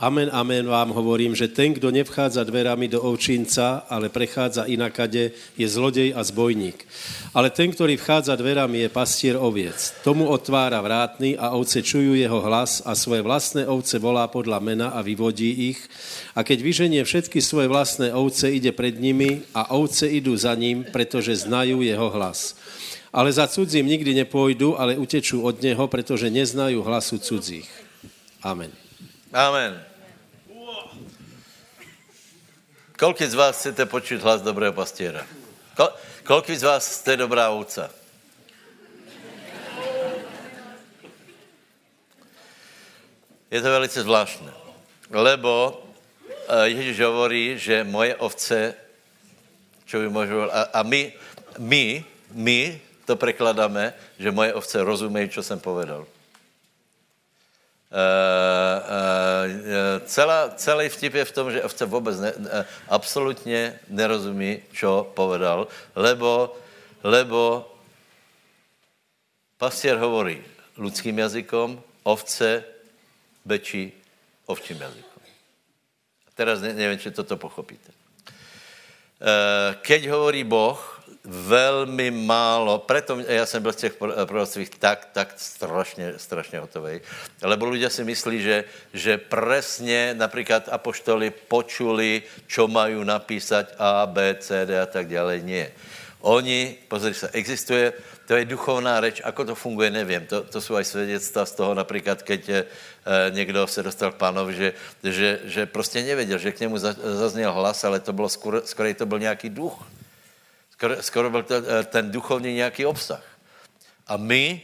Amen, amen vám hovorím, že ten, kdo nevchádza dverami do ovčinca, ale prechádza inakade, je zlodej a zbojník. Ale ten, ktorý vchádza dverami, je pastier oviec. Tomu otvára vrátny a ovce čujú jeho hlas a svoje vlastné ovce volá podľa mena a vyvodí ich. A keď vyženie všetky svoje vlastné ovce, ide pred nimi a ovce idú za ním, pretože znajú jeho hlas. Ale za cudzím nikdy nepôjdu, ale utečú od neho, pretože neznajú hlasu cudzích. Amen. Amen. Kolik z vás chcete počít hlas dobrého pastěra? Kol, kolik z vás jste dobrá ovce? Je to velice zvláštné, lebo eh, Ježíš hovorí, že moje ovce, čo by možno, a, a my, my, my to prekladáme, že moje ovce rozumějí, co jsem povedal. Uh, uh, celá, celý vtip je v tom, že ovce vůbec ne, uh, absolutně nerozumí, čo povedal, lebo, lebo pastier hovorí lidským jazykom, ovce bečí ovčím jazykom. Teraz ne, nevím, či toto pochopíte. Keď hovorí Boh, velmi málo, preto já jsem byl z těch proroctvích tak, tak strašně, strašně hotový. Lebo lidé si myslí, že, že presně například apoštoli počuli, čo mají napísat A, B, C, D a tak dále. Nie. Oni, pozri se, existuje, to je duchovná reč, ako to funguje, nevím. To, to jsou aj svědectva z toho, například, keď je, e, někdo se dostal k pánovi, že, že, že prostě nevěděl, že k němu zazněl hlas, ale to bylo skoro, skoro to byl nějaký duch skoro, skoro byl to, eh, ten duchovní nějaký obsah. A my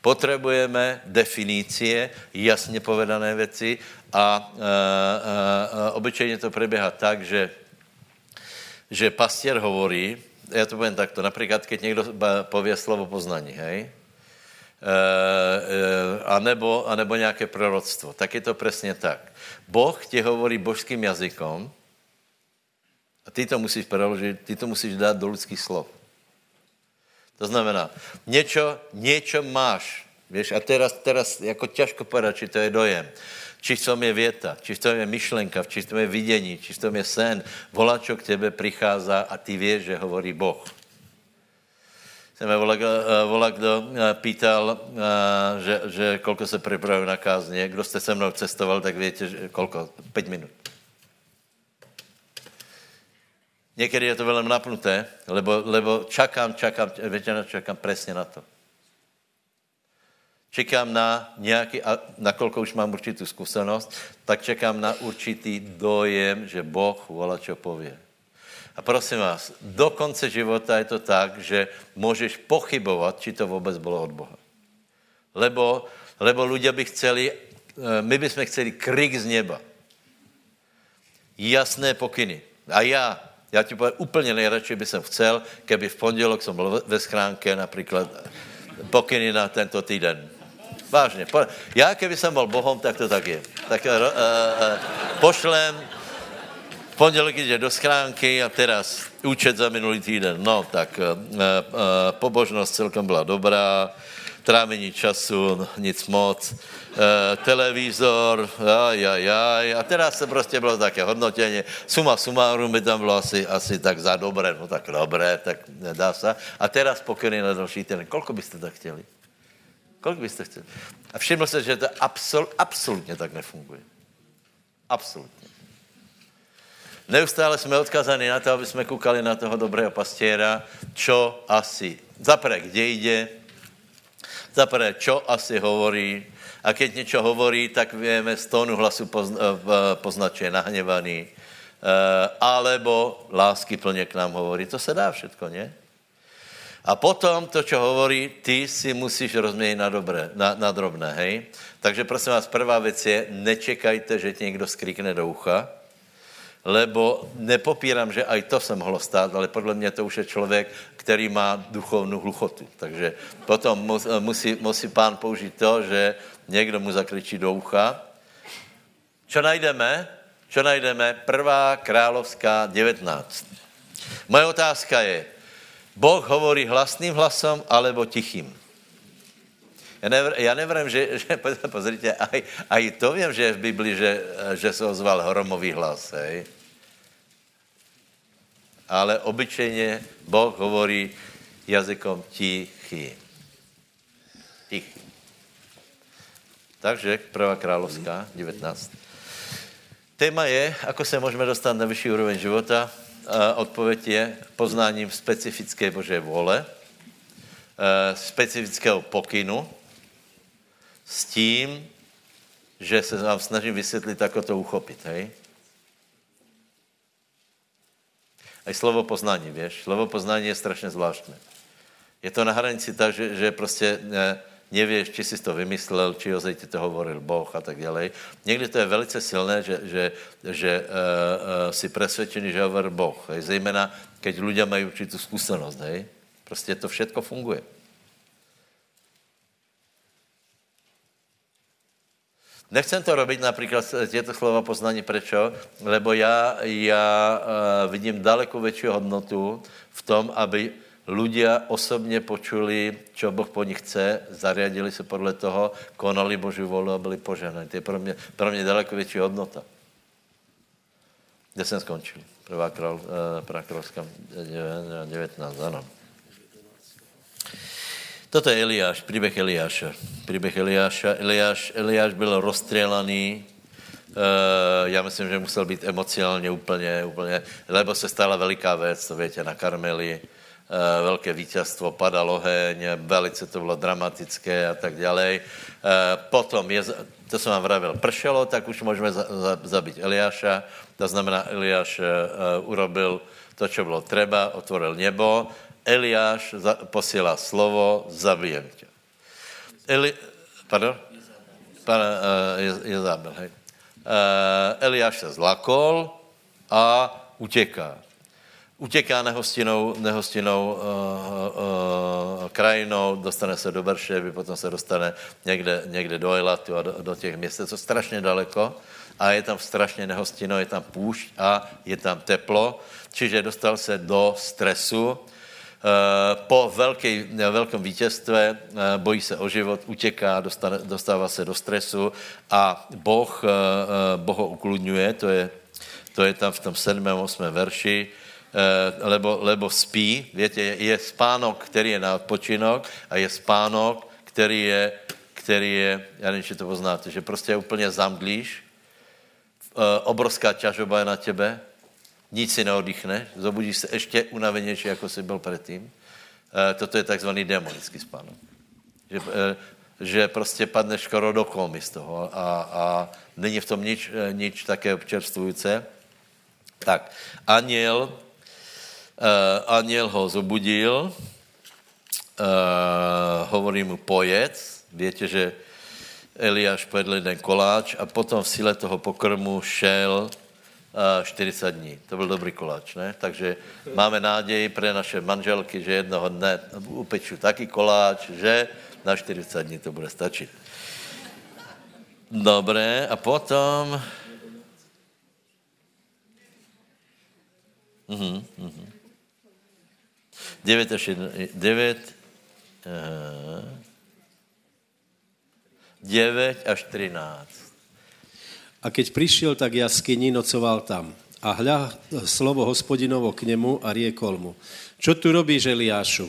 potřebujeme definice, jasně povedané věci a, a, a, a obyčejně to proběhá tak, že, že pastier hovorí, já to povím takto, například, keď někdo pově slovo poznání, hej, e, e, a, nebo, a nebo nějaké proroctvo, tak je to přesně tak. Boh ti hovorí božským jazykom, a ty to musíš preložit, ty to musíš dát do lidských slov. To znamená, něco, něco máš, víš, a teraz, teraz jako těžko povedat, či to je dojem, či v tom je věta, či v tom je myšlenka, či v tom je vidění, či v tom je sen. Volačo k tebe přichází a ty víš, že hovorí Boh. Jsem vola, vola kdo eh, pýtal, eh, že, že kolko se připravuje na kázně. Kdo jste se mnou cestoval, tak víte, že kolko? Pět minut. Někdy je to velmi napnuté, lebo, lebo čakám, čakám, většinou čakám přesně na to. Čekám na nějaký, a nakolko už mám určitou zkušenost, tak čekám na určitý dojem, že Boh volá, čo pově. A prosím vás, do konce života je to tak, že můžeš pochybovat, či to vůbec bylo od Boha. Lebo, lebo ľudia by chceli, eh, my bychom chceli krik z neba. Jasné pokyny. A já Já ti povím, úplně nejradši by jsem chcel, keby v pondělok jsem byl ve schránke například pokyny na tento týden. Vážně. Já, keby jsem byl Bohom, tak to tak je. Tak uh, uh, pošlem, pondělek jde do schránky a teraz účet za minulý týden. No, tak uh, uh, pobožnost celkem byla dobrá, trávení času, nic moc, e, televízor, aj, aj, aj. A teraz se prostě bylo také hodnotění. Suma sumárum by tam bylo asi, asi tak za dobré, no tak dobré, tak nedá se. A teraz pokyny na další týden. Kolko byste tak chtěli? Kolik byste chtěli? A všiml se, že to absol, absolutně tak nefunguje. Absolutně. Neustále jsme odkazaní na to, aby jsme koukali na toho dobrého pastěra, čo asi, zaprvé, kde jde, zaprvé, čo asi hovorí, a keď něco hovorí, tak víme z tónu hlasu pozna, poznat, že je nahněvaný, e, alebo lásky plně k nám hovorí. To se dá všetko, ne? A potom to, co hovorí, ty si musíš rozměnit na, dobré, na, na drobné, hej? Takže prosím vás, prvá věc je, nečekajte, že ti někdo skrikne do ucha, lebo nepopírám, že aj to se mohlo stát, ale podle mě to už je člověk, který má duchovnou hluchotu. Takže potom musí, musí pán použít to, že někdo mu zakričí do ucha. Co najdeme? Co najdeme? Prvá královská 19. Moje otázka je, Boh hovorí hlasným hlasom alebo tichým? Já, nevr, já nevrám, že, že pozrite, aj, aj to vím, že je v Biblii, že, že se ozval hromový hlas, hej. Ale obyčejně Boh hovorí jazykom tichý. Tichý. Takže prvá královská, 19. Téma je, ako se můžeme dostat na vyšší úroveň života. Odpověď je poznáním specifické Boží vůle, specifického pokynu, s tím, že se vám snažím vysvětlit, ako to uchopit, hej? A slovo poznání, víš? Slovo poznání je strašně zvláštné. Je to na hranici tak, že, že prostě ne, nevíš, či jsi to vymyslel, či ozej ti to hovoril Boh a tak dále. Někdy to je velice silné, že, že, že uh, uh, si presvědčený, že hovoril Boh. Hej? Zejména, keď ľudia mají určitou zkušenost, hej? Prostě to všetko funguje. Nechcem to robiť například těto slova poznání, prečo? Lebo já, já uh, vidím daleko větší hodnotu v tom, aby ľudia osobně počuli, čo Boh po nich chce, zariadili se podle toho, konali Boží volu a byli poženáni. To je pro mě, pro mě daleko větší hodnota. Kde jsem skončil? Prvá, král, uh, prvá královská 19, ano. Toto je Eliáš, příběh Eliáša. Příběh Eliáša. Eliáš, Eliáš byl rozstřelaný, Uh, já myslím, že musel být emocionálně úplně, úplně, lebo se stala veliká věc, to větě, na Karmeli, uh, velké vítězstvo, padal oheň, velice to bylo dramatické a tak dále. Uh, potom, je, to jsem vám vravil, pršelo, tak už můžeme za, za, zabít Eliáša, to znamená, Eliáš urobil to, co bylo treba, otvoril nebo, Eliáš posílá slovo, zabijem tě. Eli, pardon? Pan, uh, je, Jezabel, hej. Uh, Eliáš se zlakol a utěká. Utěká nehostinou, nehostinou uh, uh, krajinou, dostane se do Berševy, potom se dostane někde, někde do Elatu a do, do těch měst. Je strašně daleko a je tam strašně nehostino, je tam půšť a je tam teplo, čiže dostal se do stresu, Eh, po velký, velkém vítězstve eh, bojí se o život, utěká, dostane, dostává se do stresu a Boh, eh, boh ho ukludňuje, to je, to je tam v tom 7. 8. verši, lebo, lebo spí, víte, je, je spánok, který je na odpočinok a je spánok, který je, který je, já nevím, či to poznáte, že prostě úplně zamdlíš, obrovská ťažoba je na tebe, nic si neoddychneš, zobudíš se ještě unavenější, jako jsi byl předtím. E, toto je takzvaný demonický spánok. Že, e, že prostě padneš skoro do komy z toho a, a není v tom nič, e, nič také občerstvující. Tak, aniel, aniel ho zobudil, hovorí mu pojec, víte, že Eliáš pojedl jeden koláč a potom v síle toho pokrmu šel 40 dní. To byl dobrý koláč, ne? Takže máme náději pre naše manželky, že jednoho dne upeču taky koláč, že na 40 dní to bude stačit. Dobré, a potom... Mhm, mhm. 9 až 1, 9, uh, 9 až 13. A keď prišiel, tak jaskyni nocoval tam. A hľa slovo hospodinovo k nemu a riekol mu, čo tu robíš, Eliášu?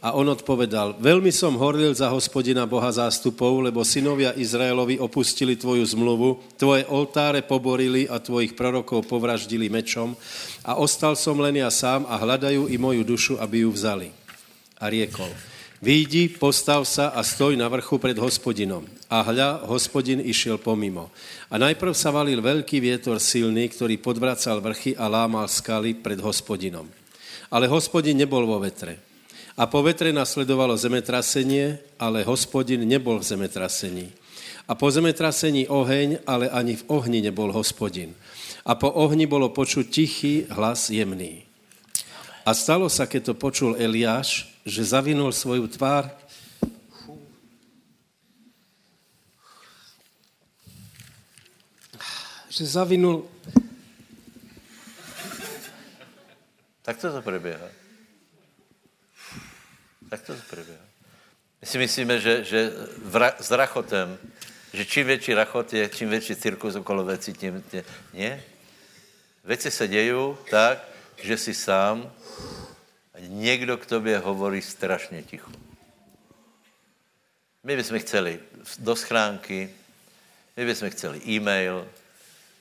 A on odpovedal, veľmi som horlil za hospodina Boha zástupov, lebo synovia Izraelovi opustili tvoju zmluvu, tvoje oltáre poborili a tvojich prorokov povraždili mečom a ostal som len ja sám a hľadajú i moju dušu, aby ju vzali. A riekol, Výjdi, postav sa a stoj na vrchu pred hospodinom. A hľa, hospodin išiel pomimo. A najprv sa valil veľký vietor silný, ktorý podvracal vrchy a lámal skaly pred hospodinom. Ale hospodin nebol vo vetre. A po vetre nasledovalo zemetrasenie, ale hospodin nebol v zemetrasení. A po zemetrasení oheň, ale ani v ohni nebol hospodin. A po ohni bolo počuť tichý hlas jemný. A stalo sa, keď to počul Eliáš, že zavinul svoju tvár že zavinul Tak to to prebieha. Tak to to prebieha. My si myslíme, že, že vra, s rachotem, že čím větší rachot je, čím větší cirkus okolo věcí, tím... tím nie. Věci se dějí tak, že si sám někdo k tobě hovorí strašně ticho. My bychom chceli do schránky, my bychom chceli e-mail,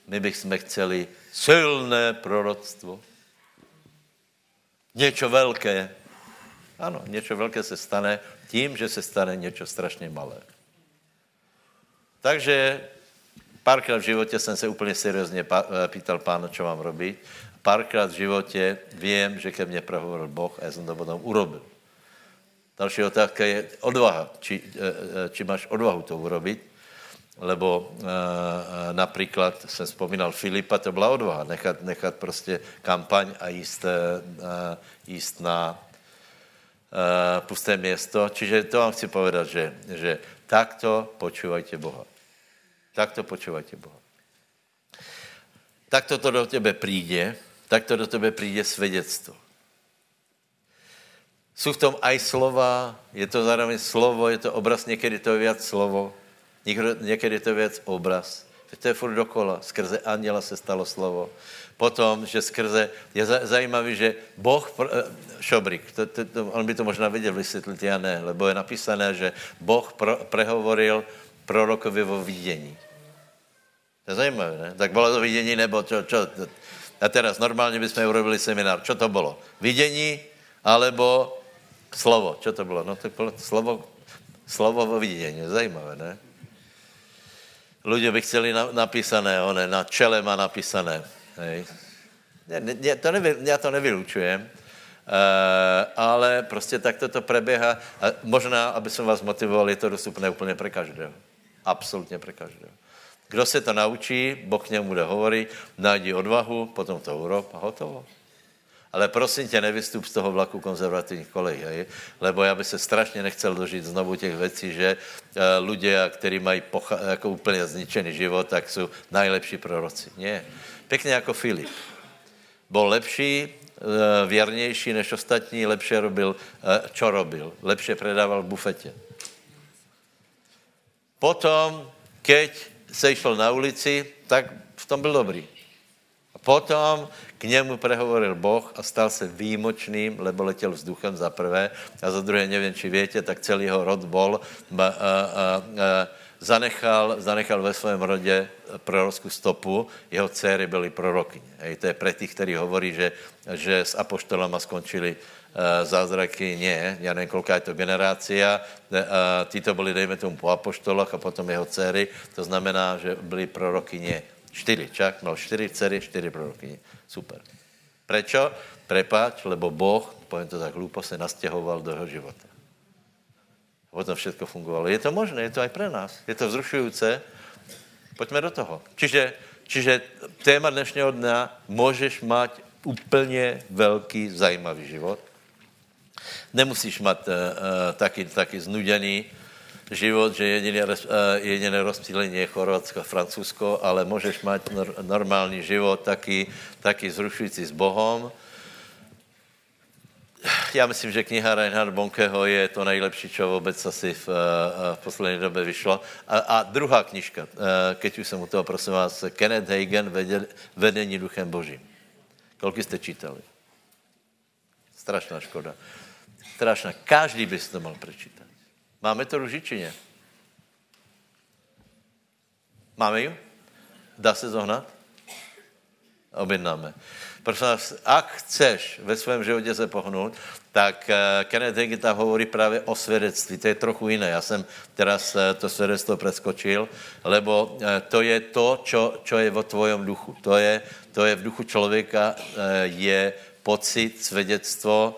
my bychom chceli silné proroctvo. Něco velké. Ano, něco velké se stane tím, že se stane něco strašně malé. Takže párkrát v životě jsem se úplně seriózně pýtal pána, co mám robit párkrát v životě vím, že ke mně prohovoril Boh a já jsem to potom urobil. Další otázka je odvaha. Či, eh, eh, či máš odvahu to urobit, lebo uh, například jsem vzpomínal Filipa, to byla odvaha, nechat, nechat prostě kampaň a jíst, uh, jíst na uh, pusté město. Čiže to vám chci povedat, že, že takto počúvajte Boha. Takto počúvajte Boha. Takto to do tebe přijde, tak to do tebe přijde svědectvo. Jsou v tom aj slova, je to zároveň slovo, je to obraz, někdy to je víc slovo, někdy to je víc obraz. To je furt dokola. Skrze anděla se stalo slovo. Potom, že skrze, je zajímavý, že Boh, eh, Šobrik, to, to, to, on by to možná viděl vysvětlit, já ne, lebo je napísané, že Boh pro, prehovoril prorokovi vo vidění. To je zajímavé, ne? Tak bylo to vidění, nebo čo, čo, a teraz normálně bychom urobili seminár. Čo to bylo? Vidění alebo slovo? Čo to bylo? No to bylo slovo, slovo o vidění. Zajímavé, ne? Ľudia by chceli na, napísané, one, na čele má napísané. Hej. Ne, ne, to nevy, já to nevylučujem, uh, ale prostě takto to preběhá. A možná, aby jsem vás motivoval, je to dostupné úplně pro každého. Absolutně pro každého. Kdo se to naučí, Boh k němu bude hovorit, najdi odvahu, potom to urob a hotovo. Ale prosím tě, nevystup z toho vlaku konzervativních kolejí, lebo já bych se strašně nechcel dožít znovu těch věcí, že uh, ľudia, kteří mají pocha- jako úplně zničený život, tak jsou najlepší proroci. Ne. Pěkně jako Filip. Byl lepší, uh, věrnější než ostatní, lepší robil, uh, čo robil? Lepše predával v bufetě. Potom, keď se šel na ulici, tak v tom byl dobrý. A potom k němu prehovoril Boh a stal se výjimočným, lebo letěl vzduchem za prvé a za druhé, nevím, či větě, tak celý jeho rod bol, a, a, a, zanechal, zanechal ve svém rodě prorockou stopu, jeho dcery byly prorokyně. Hej, to je pre těch, kteří hovorí, že, že s apoštolama skončili zázraky, ne, já nevím, kolika je to generácia, uh, ty to byli, dejme tomu, po apoštoloch a potom jeho dcery, to znamená, že byly prorokyně čtyři, čak, mal čtyři dcery, čtyři prorokyně. Super. Prečo? Prepač, lebo Boh, povím to tak hlupo, se nastěhoval do jeho života. A potom všechno fungovalo. Je to možné, je to aj pre nás. Je to vzrušující. Pojďme do toho. Čiže Čiže téma dnešního dna, můžeš mít úplně velký, zajímavý život. Nemusíš mít uh, taky, taky znuděný život, že jediné, uh, jediné rozptýlení je Chorvatsko, Francouzsko, ale můžeš mít nor, normální život, taky, taky zrušující s Bohem já myslím, že kniha Reinhard Bonkeho je to nejlepší, co vůbec asi v, eh, v poslední době vyšlo. A, a druhá knižka, eh, keď už jsem u toho, prosím vás, Kenneth Hagen, Vedení duchem božím. Kolik jste čítali? Strašná škoda. Strašná. Každý by si to mal prečítat. Máme to ružičině? Máme ju? Dá se zohnat? Objednáme. Prosím vás, ak chceš ve svém životě se pohnout, tak uh, Kenneth Hagin tam hovorí právě o svědectví. To je trochu jiné. Já jsem teraz uh, to svědectvo preskočil, lebo uh, to je to, čo, čo je vo tvojom duchu. To je, to je v duchu člověka, je pocit, svědectvo,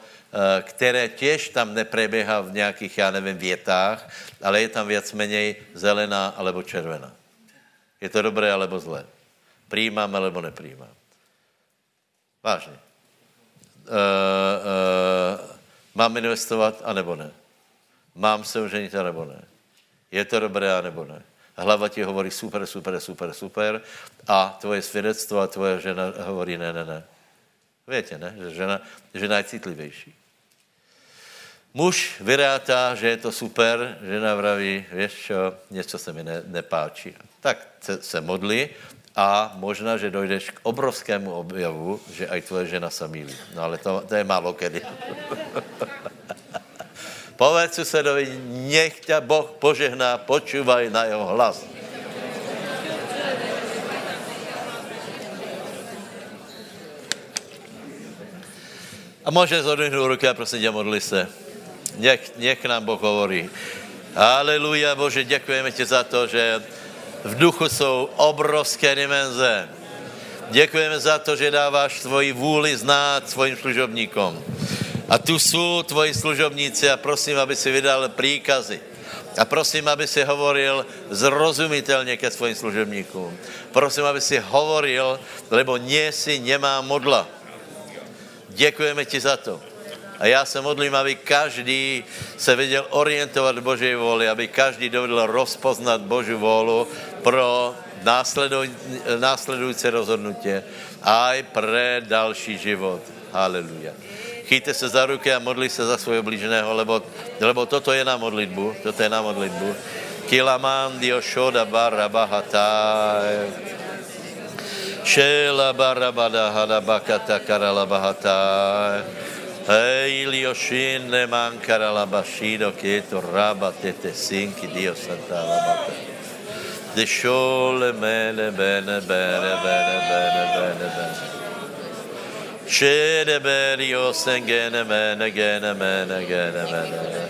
které těž tam nepreběhá v nějakých, já nevím, větách, ale je tam věc menej zelená alebo červená. Je to dobré alebo zlé. Přijímám alebo nepřijímám. Vážně. Uh, uh, mám investovat, anebo ne? Mám se oženit, anebo ne? Je to dobré, anebo ne? Hlava ti hovorí super, super, super, super a tvoje svědectvo a tvoje žena hovorí ne, ne, ne. Víte, ne? Že žena, žena je citlivější. Muž vyrátá, že je to super, žena vraví, víš čo, něco se mi ne, nepáčí. Tak se, se modlí a možná, že dojdeš k obrovskému objavu, že aj tvoje žena se mílí. No ale to, to je málo kedy. Povedz susedovi, nech tě Boh požehná, počúvaj na jeho hlas. A může zodvihnout ruky a prosím tě, modli se. Nech, nech nám Boh hovorí. Aleluja, Bože, děkujeme ti za to, že v duchu jsou obrovské dimenze. Děkujeme za to, že dáváš svoji vůli znát svým služobníkům. A tu jsou tvoji služobníci a prosím, aby si vydal příkazy. A prosím, aby si hovoril zrozumitelně ke svým služobníkům. Prosím, aby si hovoril, lebo nie si nemá modla. Děkujeme ti za to. A já se modlím, aby každý se věděl orientovat v Boží vůli, aby každý dovedl rozpoznat Boží vůlu pro následuj, následující rozhodnutí a i pre další život. Haleluja. Chyjte se za ruky a modli se za svého blíženého, lebo, lebo toto je na modlitbu. Toto je na modlitbu. Kilaman dio shoda barabahataj. Shela barabada hadabakata karalabahataj. Hei lioshin ne mankara la bashido che to raba sinki dio santa la shole mele bene bene bene bene bene bene. Shede berio sengene gene mene gene mene.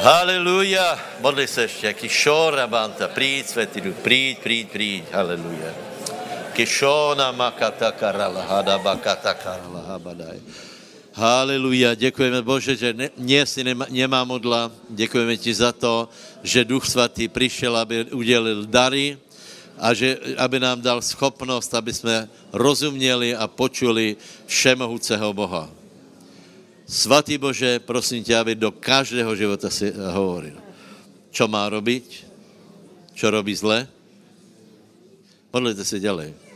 Haleluja. Modli se ještě. Kishora banta. Přijď, světý duch. Přijď, přijď. Haleluja. Kishona makata karala hada bakata karala habadaj. Haleluja, děkujeme Bože, že ne, si nemá, nemá modla, děkujeme ti za to, že Duch Svatý přišel, aby udělil dary a že, aby nám dal schopnost, aby jsme rozuměli a počuli všemohúceho Boha. Svatý Bože, prosím tě, aby do každého života si hovoril. Čo má robiť? Čo robí zle? Modlite se ďalej.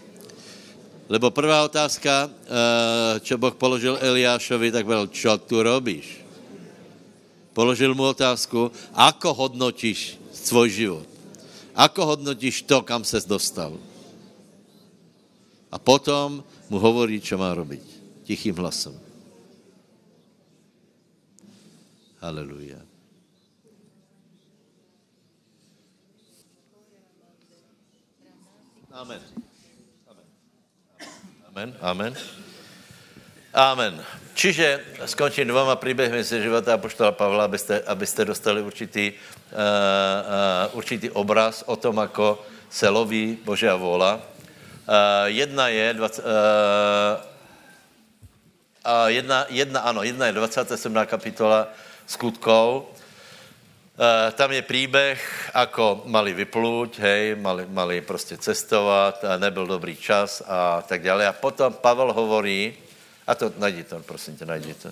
Lebo prvá otázka, eh, čo Boh položil Eliášovi, tak byl, čo tu robíš? Položil mu otázku, ako hodnotíš svůj život? Ako hodnotíš to, kam ses dostal? A potom mu hovorí, čo má robiť. Tichým hlasem. Haleluja. Amen. Amen, amen. Amen. Čiže skončím dvoma příběhmi ze života apoštola Pavla, abyste, abyste dostali určitý, uh, uh, určitý obraz o tom, ako se loví Božia vůla. Uh, jedna je, 20, uh, uh, jedna, jedna, ano, jedna je 27. kapitola skutkov. Uh, tam je příběh, ako mali vypluť, hej, mali, mali prostě cestovat, a nebyl dobrý čas a tak dále. A potom Pavel hovorí, a to najdi to, prosím tě, najdi to,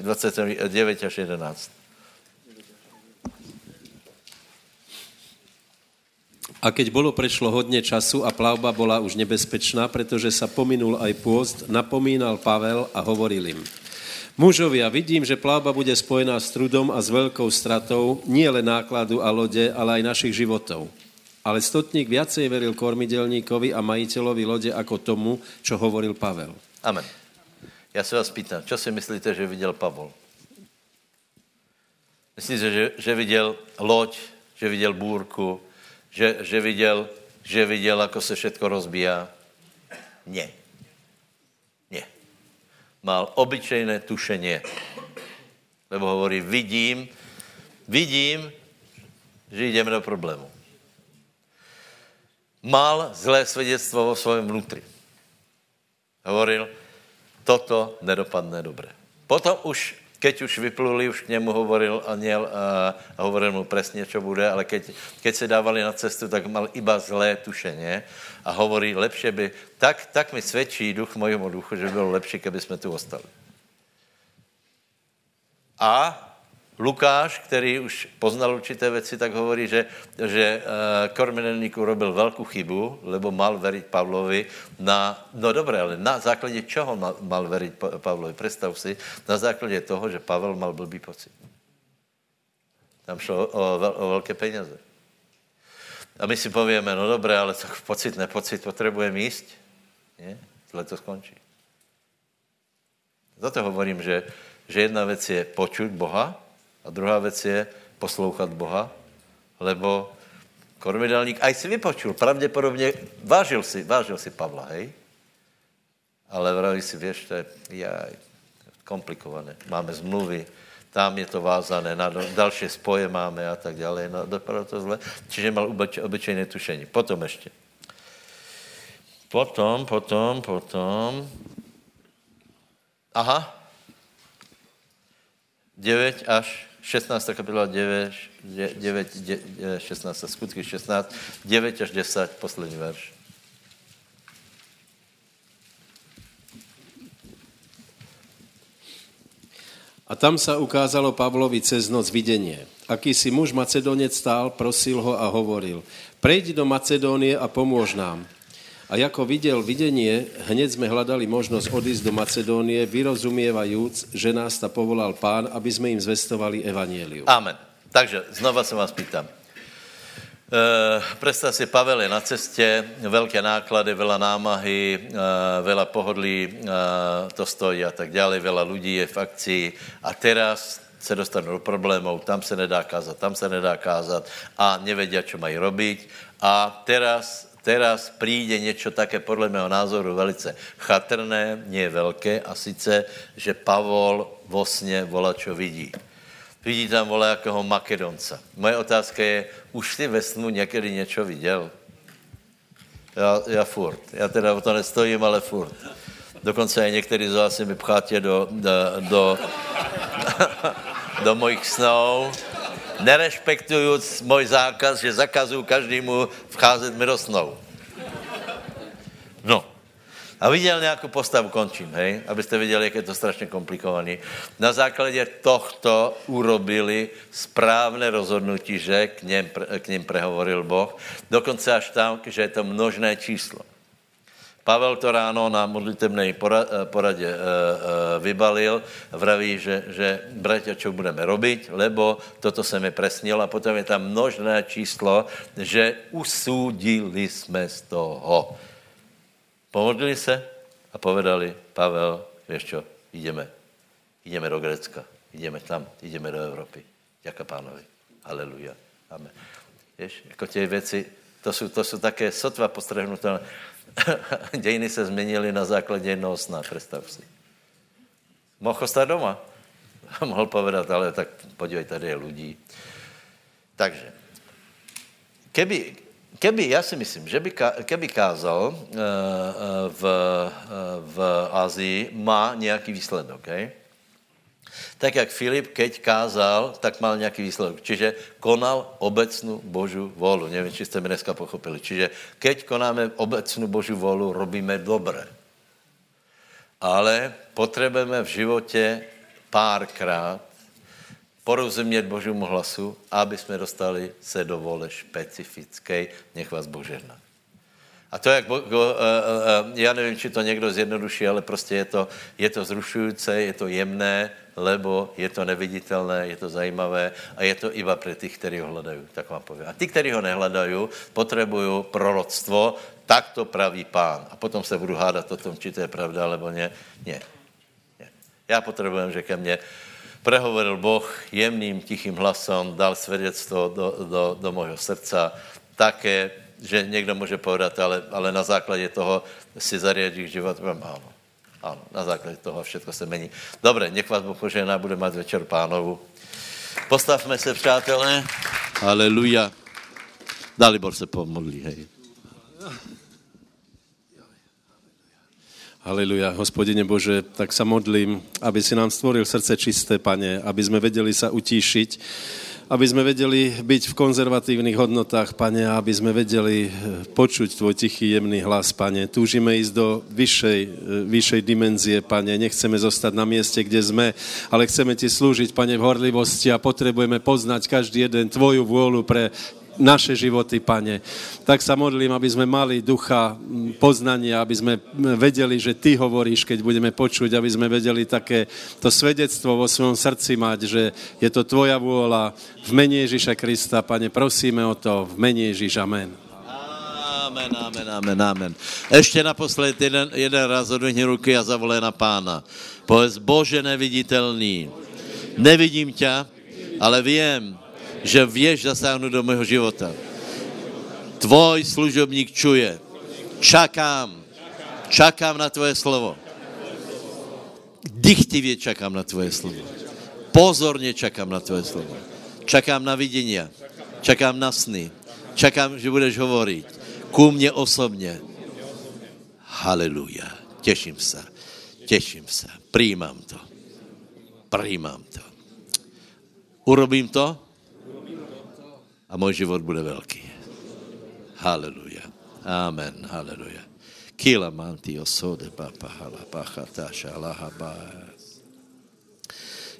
29 až 11. A keď bolo prešlo hodně času a plavba bola už nebezpečná, pretože sa pominul aj pôst, napomínal Pavel a hovoril im. Mužovia, vidím, že plavba bude spojená s trudom a s veľkou stratou, nie len nákladu a lode, ale aj našich životov. Ale stotník viacej veril kormidelníkovi a majiteľovi lode ako tomu, čo hovoril Pavel. Amen. Já se vás pýtám, co si myslíte, že viděl Pavel? Myslíte, že, že viděl loď, že viděl bůrku, že, že viděl, že viděl, ako se všetko rozbíjá? Ne. Mal obyčejné tušení. Lebo hovorí, vidím, vidím, že jdeme do problému. Mal zlé svědectvo vo svém vnútri. Hovoril, toto nedopadne dobře. Potom už keď už vypluli, už k němu hovoril aniel a, a hovoril mu přesně, co bude, ale keď, keď se dávali na cestu, tak mal iba zlé tušeně a hovorí, lepše by, tak, tak mi svědčí duch mojemu duchu, že by bylo lepší, keby jsme tu ostali. A Lukáš, který už poznal určité věci, tak hovorí, že, že uh, Kormenelník urobil velkou chybu, lebo mal veriť Pavlovi na, no dobré, ale na základě čeho mal, mal veriť Pavlovi? Představ si, na základě toho, že Pavel mal blbý pocit. Tam šlo o, o, velké peněze. A my si povíme, no dobré, ale co pocit, nepocit, potřebujeme jíst. Nie? Zle to skončí. Zato hovorím, že, že jedna věc je počuť Boha, a druhá věc je poslouchat Boha, lebo kormidelník aj si vypočul, pravděpodobně vážil si, vážil si Pavla, hej? Ale vraví si, věš, to je komplikované. Máme zmluvy, tam je to vázané, na další spoje máme a tak dále. No, dopadlo to zle. Čiže mal obyč, obyčejné tušení. Potom ještě. Potom, potom, potom. Aha. 9 až 16. kapitola 9, 9, 16, skutky 16, 9 až 10, poslední verš. A tam sa ukázalo Pavlovi cez noc videnie. Akýsi muž Macedonec stál, prosil ho a hovoril, prejdi do Macedónie a pomôž nám. A jako viděl vidění, hned jsme hledali možnost odísť do Macedónie, vyrozumievajúc, že nás ta povolal pán, aby jsme jim zvestovali evanielium. Amen. Takže znova se vás pýtam. Uh, představ si, Pavel je na cestě, velké náklady, veľa námahy, uh, veľa pohodlí, uh, to stojí a tak dále, veľa lidí je v akci a teraz se dostanou do problémů, tam se nedá kázat, tam se nedá kázat a nevedia, čo mají robiť. A teraz teraz přijde něco také podle mého názoru velice chatrné, nie velké, a sice, že Pavol vo sně volá, čo vidí. Vidí tam volá jakého Makedonca. Moje otázka je, už jsi ve snu někdy něco viděl? Já, já furt. Já teda o to nestojím, ale furt. Dokonce i některý z vás mi pcháte do, do, do, do mojich snů nerešpektujíc můj zákaz, že zakazuju každému vcházet mi do snou. No. A viděl nějakou postavu, končím, hej, abyste viděli, jak je to strašně komplikovaný. Na základě tohto urobili správné rozhodnutí, že k, něm, k ním prehovoril Boh. Dokonce až tam, že je to množné číslo. Pavel to ráno na modlitebné poradě eh, eh, vybalil, vraví, že, že bratia, čo budeme robiť, lebo toto se mi presnilo a potom je tam množné číslo, že usúdili jsme z toho. Pomodlili se a povedali, Pavel, víš čo, jdeme, jdeme do Grecka, jdeme tam, jdeme do Evropy. Děka pánovi. Aleluja. Amen. Víš, jako tě věci, to jsou, to jsou také sotva postrehnutelné. dějiny se změnily na základě jednoho sna, představ si. Mohl ostat doma. Mohl povedat, ale tak podívej, tady je lidí. Takže, keby, keby, já si myslím, že by, keby kázal uh, v, uh, v Azii, má nějaký výsledok, okay? Tak jak Filip, keď kázal, tak mal nějaký výsledek. Čiže konal obecnou Božu volu. Nevím, či jste mi dneska pochopili. Čiže keď konáme obecnou Božu volu, robíme dobré. Ale potřebujeme v životě párkrát porozumět Božímu hlasu, aby jsme dostali se do vole špecifické. Nech vás Božehná. A to, jak, go, uh, uh, já nevím, či to někdo zjednoduší, ale prostě je to, je to zrušující, je to jemné, lebo je to neviditelné, je to zajímavé a je to iba pro těch, kteří ho hledají, tak vám povím. A ty, kteří ho nehledají, potřebují proroctvo, tak to praví pán. A potom se budu hádat o tom, či to je pravda, alebo ne. Ne. ne. Já potřebujem, že ke mně prehovoril Boh jemným, tichým hlasem, dal svědectvo do, do, do mojho srdca, také, že někdo může povedat, ale, ale na základě toho si zariadíš život. Ano, ano, na základě toho všechno se mení. Dobře, nech vás Boh požená, bude mít večer pánovu. Postavme se, přátelé. Aleluja. Dalibor se pomodlí, hej. Haleluja. Hospodine Bože, tak sa modlím, aby si nám stvoril srdce čisté, Pane, aby sme vedeli sa utíšiť, aby sme vedeli byť v konzervatívnych hodnotách, Pane, aby sme vedeli eh, počuť Tvoj tichý, jemný hlas, Pane. Túžime ísť do vyššej, eh, vyššej dimenzie, Pane. Nechceme zostať na mieste, kde sme, ale chceme Ti slúžiť, Pane, v horlivosti a potrebujeme poznať každý jeden Tvoju vôľu pre naše životy, pane. Tak sa modlím, aby sme mali ducha poznania, aby sme vedeli, že Ty hovoríš, keď budeme počuť, aby sme vedeli také to svedectvo vo svojom srdci mať, že je to Tvoja vôľa v mene Ježíša Krista, pane, prosíme o to v mene Ježíš, amen. Amen, amen, amen, amen. Ještě naposled jeden, jeden raz odvihni ruky a zavolej na pána. Povedz, Bože neviditelný, nevidím tě, ale vím, že věš zasáhnout do mého života. Tvoj služobník čuje. Čakám. Čakám na tvoje slovo. Dychtivě čakám na tvoje slovo. Pozorně čakám na tvoje slovo. Čakám na vidění. Čakám na sny. Čakám, že budeš hovorit. Ku mně osobně. Haleluja. Těším se. Těším se. Přijímám to. Přijímám to. Urobím to? A můj život bude velký. Haleluja. Amen. Haleluja. Kila manti osode papa hala pachata shalaha ba.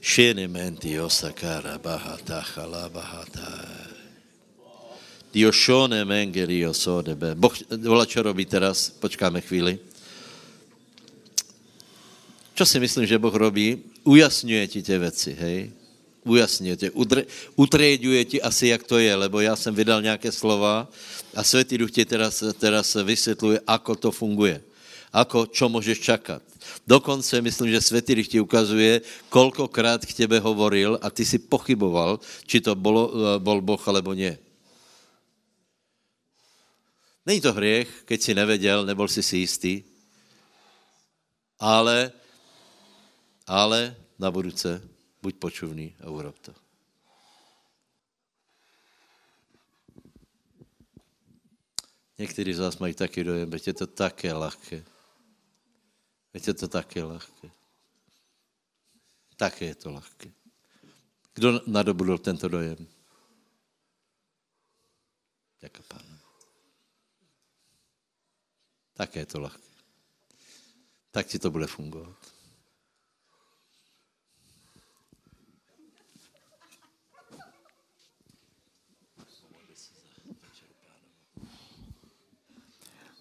Šene menti osakara bahata hala bahata. Dio šone mengeri osode be. Boh, čo robí teraz? Počkáme chvíli. Čo si myslím, že Boh robí? Ujasňuje ti tie veci, hej? Utréďuje ti asi, jak to je, lebo já jsem vydal nějaké slova a Světý Duch ti teraz, teraz vysvětluje, ako to funguje. Ako, čo můžeš čakat. Dokonce myslím, že Světý Duch ti ukazuje, kolkokrát k tebe hovoril a ty si pochyboval, či to bolo, bol Boh, alebo nie. Není to hriech, keď si nevěděl, nebol si si jistý, ale, ale na budúce buď počuvný a urob to. Někteří z vás mají taky dojem, veď je to také lehké. Veď je to také lehké. Také je to lehké. Kdo nadobudl tento dojem? Děkuji, pánu. Také je to lehké. Tak ti to bude fungovat.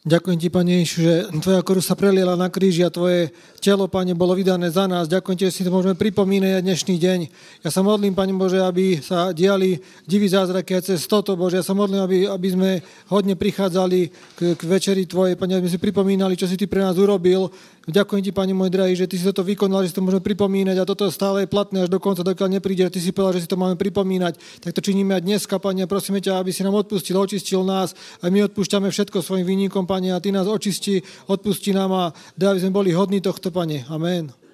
Ďakujem ti, Pane Ježišu, že Tvoja krv sa preliela na kríži a Tvoje telo, Pane, bolo vydané za nás. Ďakujem ti, že si to môžeme pripomínať dnešný deň. Ja sa modlím, Pane Bože, aby sa diali diví zázraky aj cez toto, Bože. Ja sa modlím, aby, aby sme hodne prichádzali k, k večeri Tvojej, Pane, aby sme si pripomínali, čo si Ty pre nás urobil. Ďakujem ti, Pane môj drahý, že Ty si toto vykonal, že si to môžeme pripomínať a toto stále je platné až do konca, dokiaľ nepríde. Ty si povedal, že si to máme pripomínať. Tak to činíme aj dneska, Pane, prosíme ťa, aby si nám odpustil, očistil nás a my odpúšťame všetko svojim výnikom, Pane, a Ty nás očisti, odpusti nám a daj, aby sme boli hodní tohto, Pane. Amen.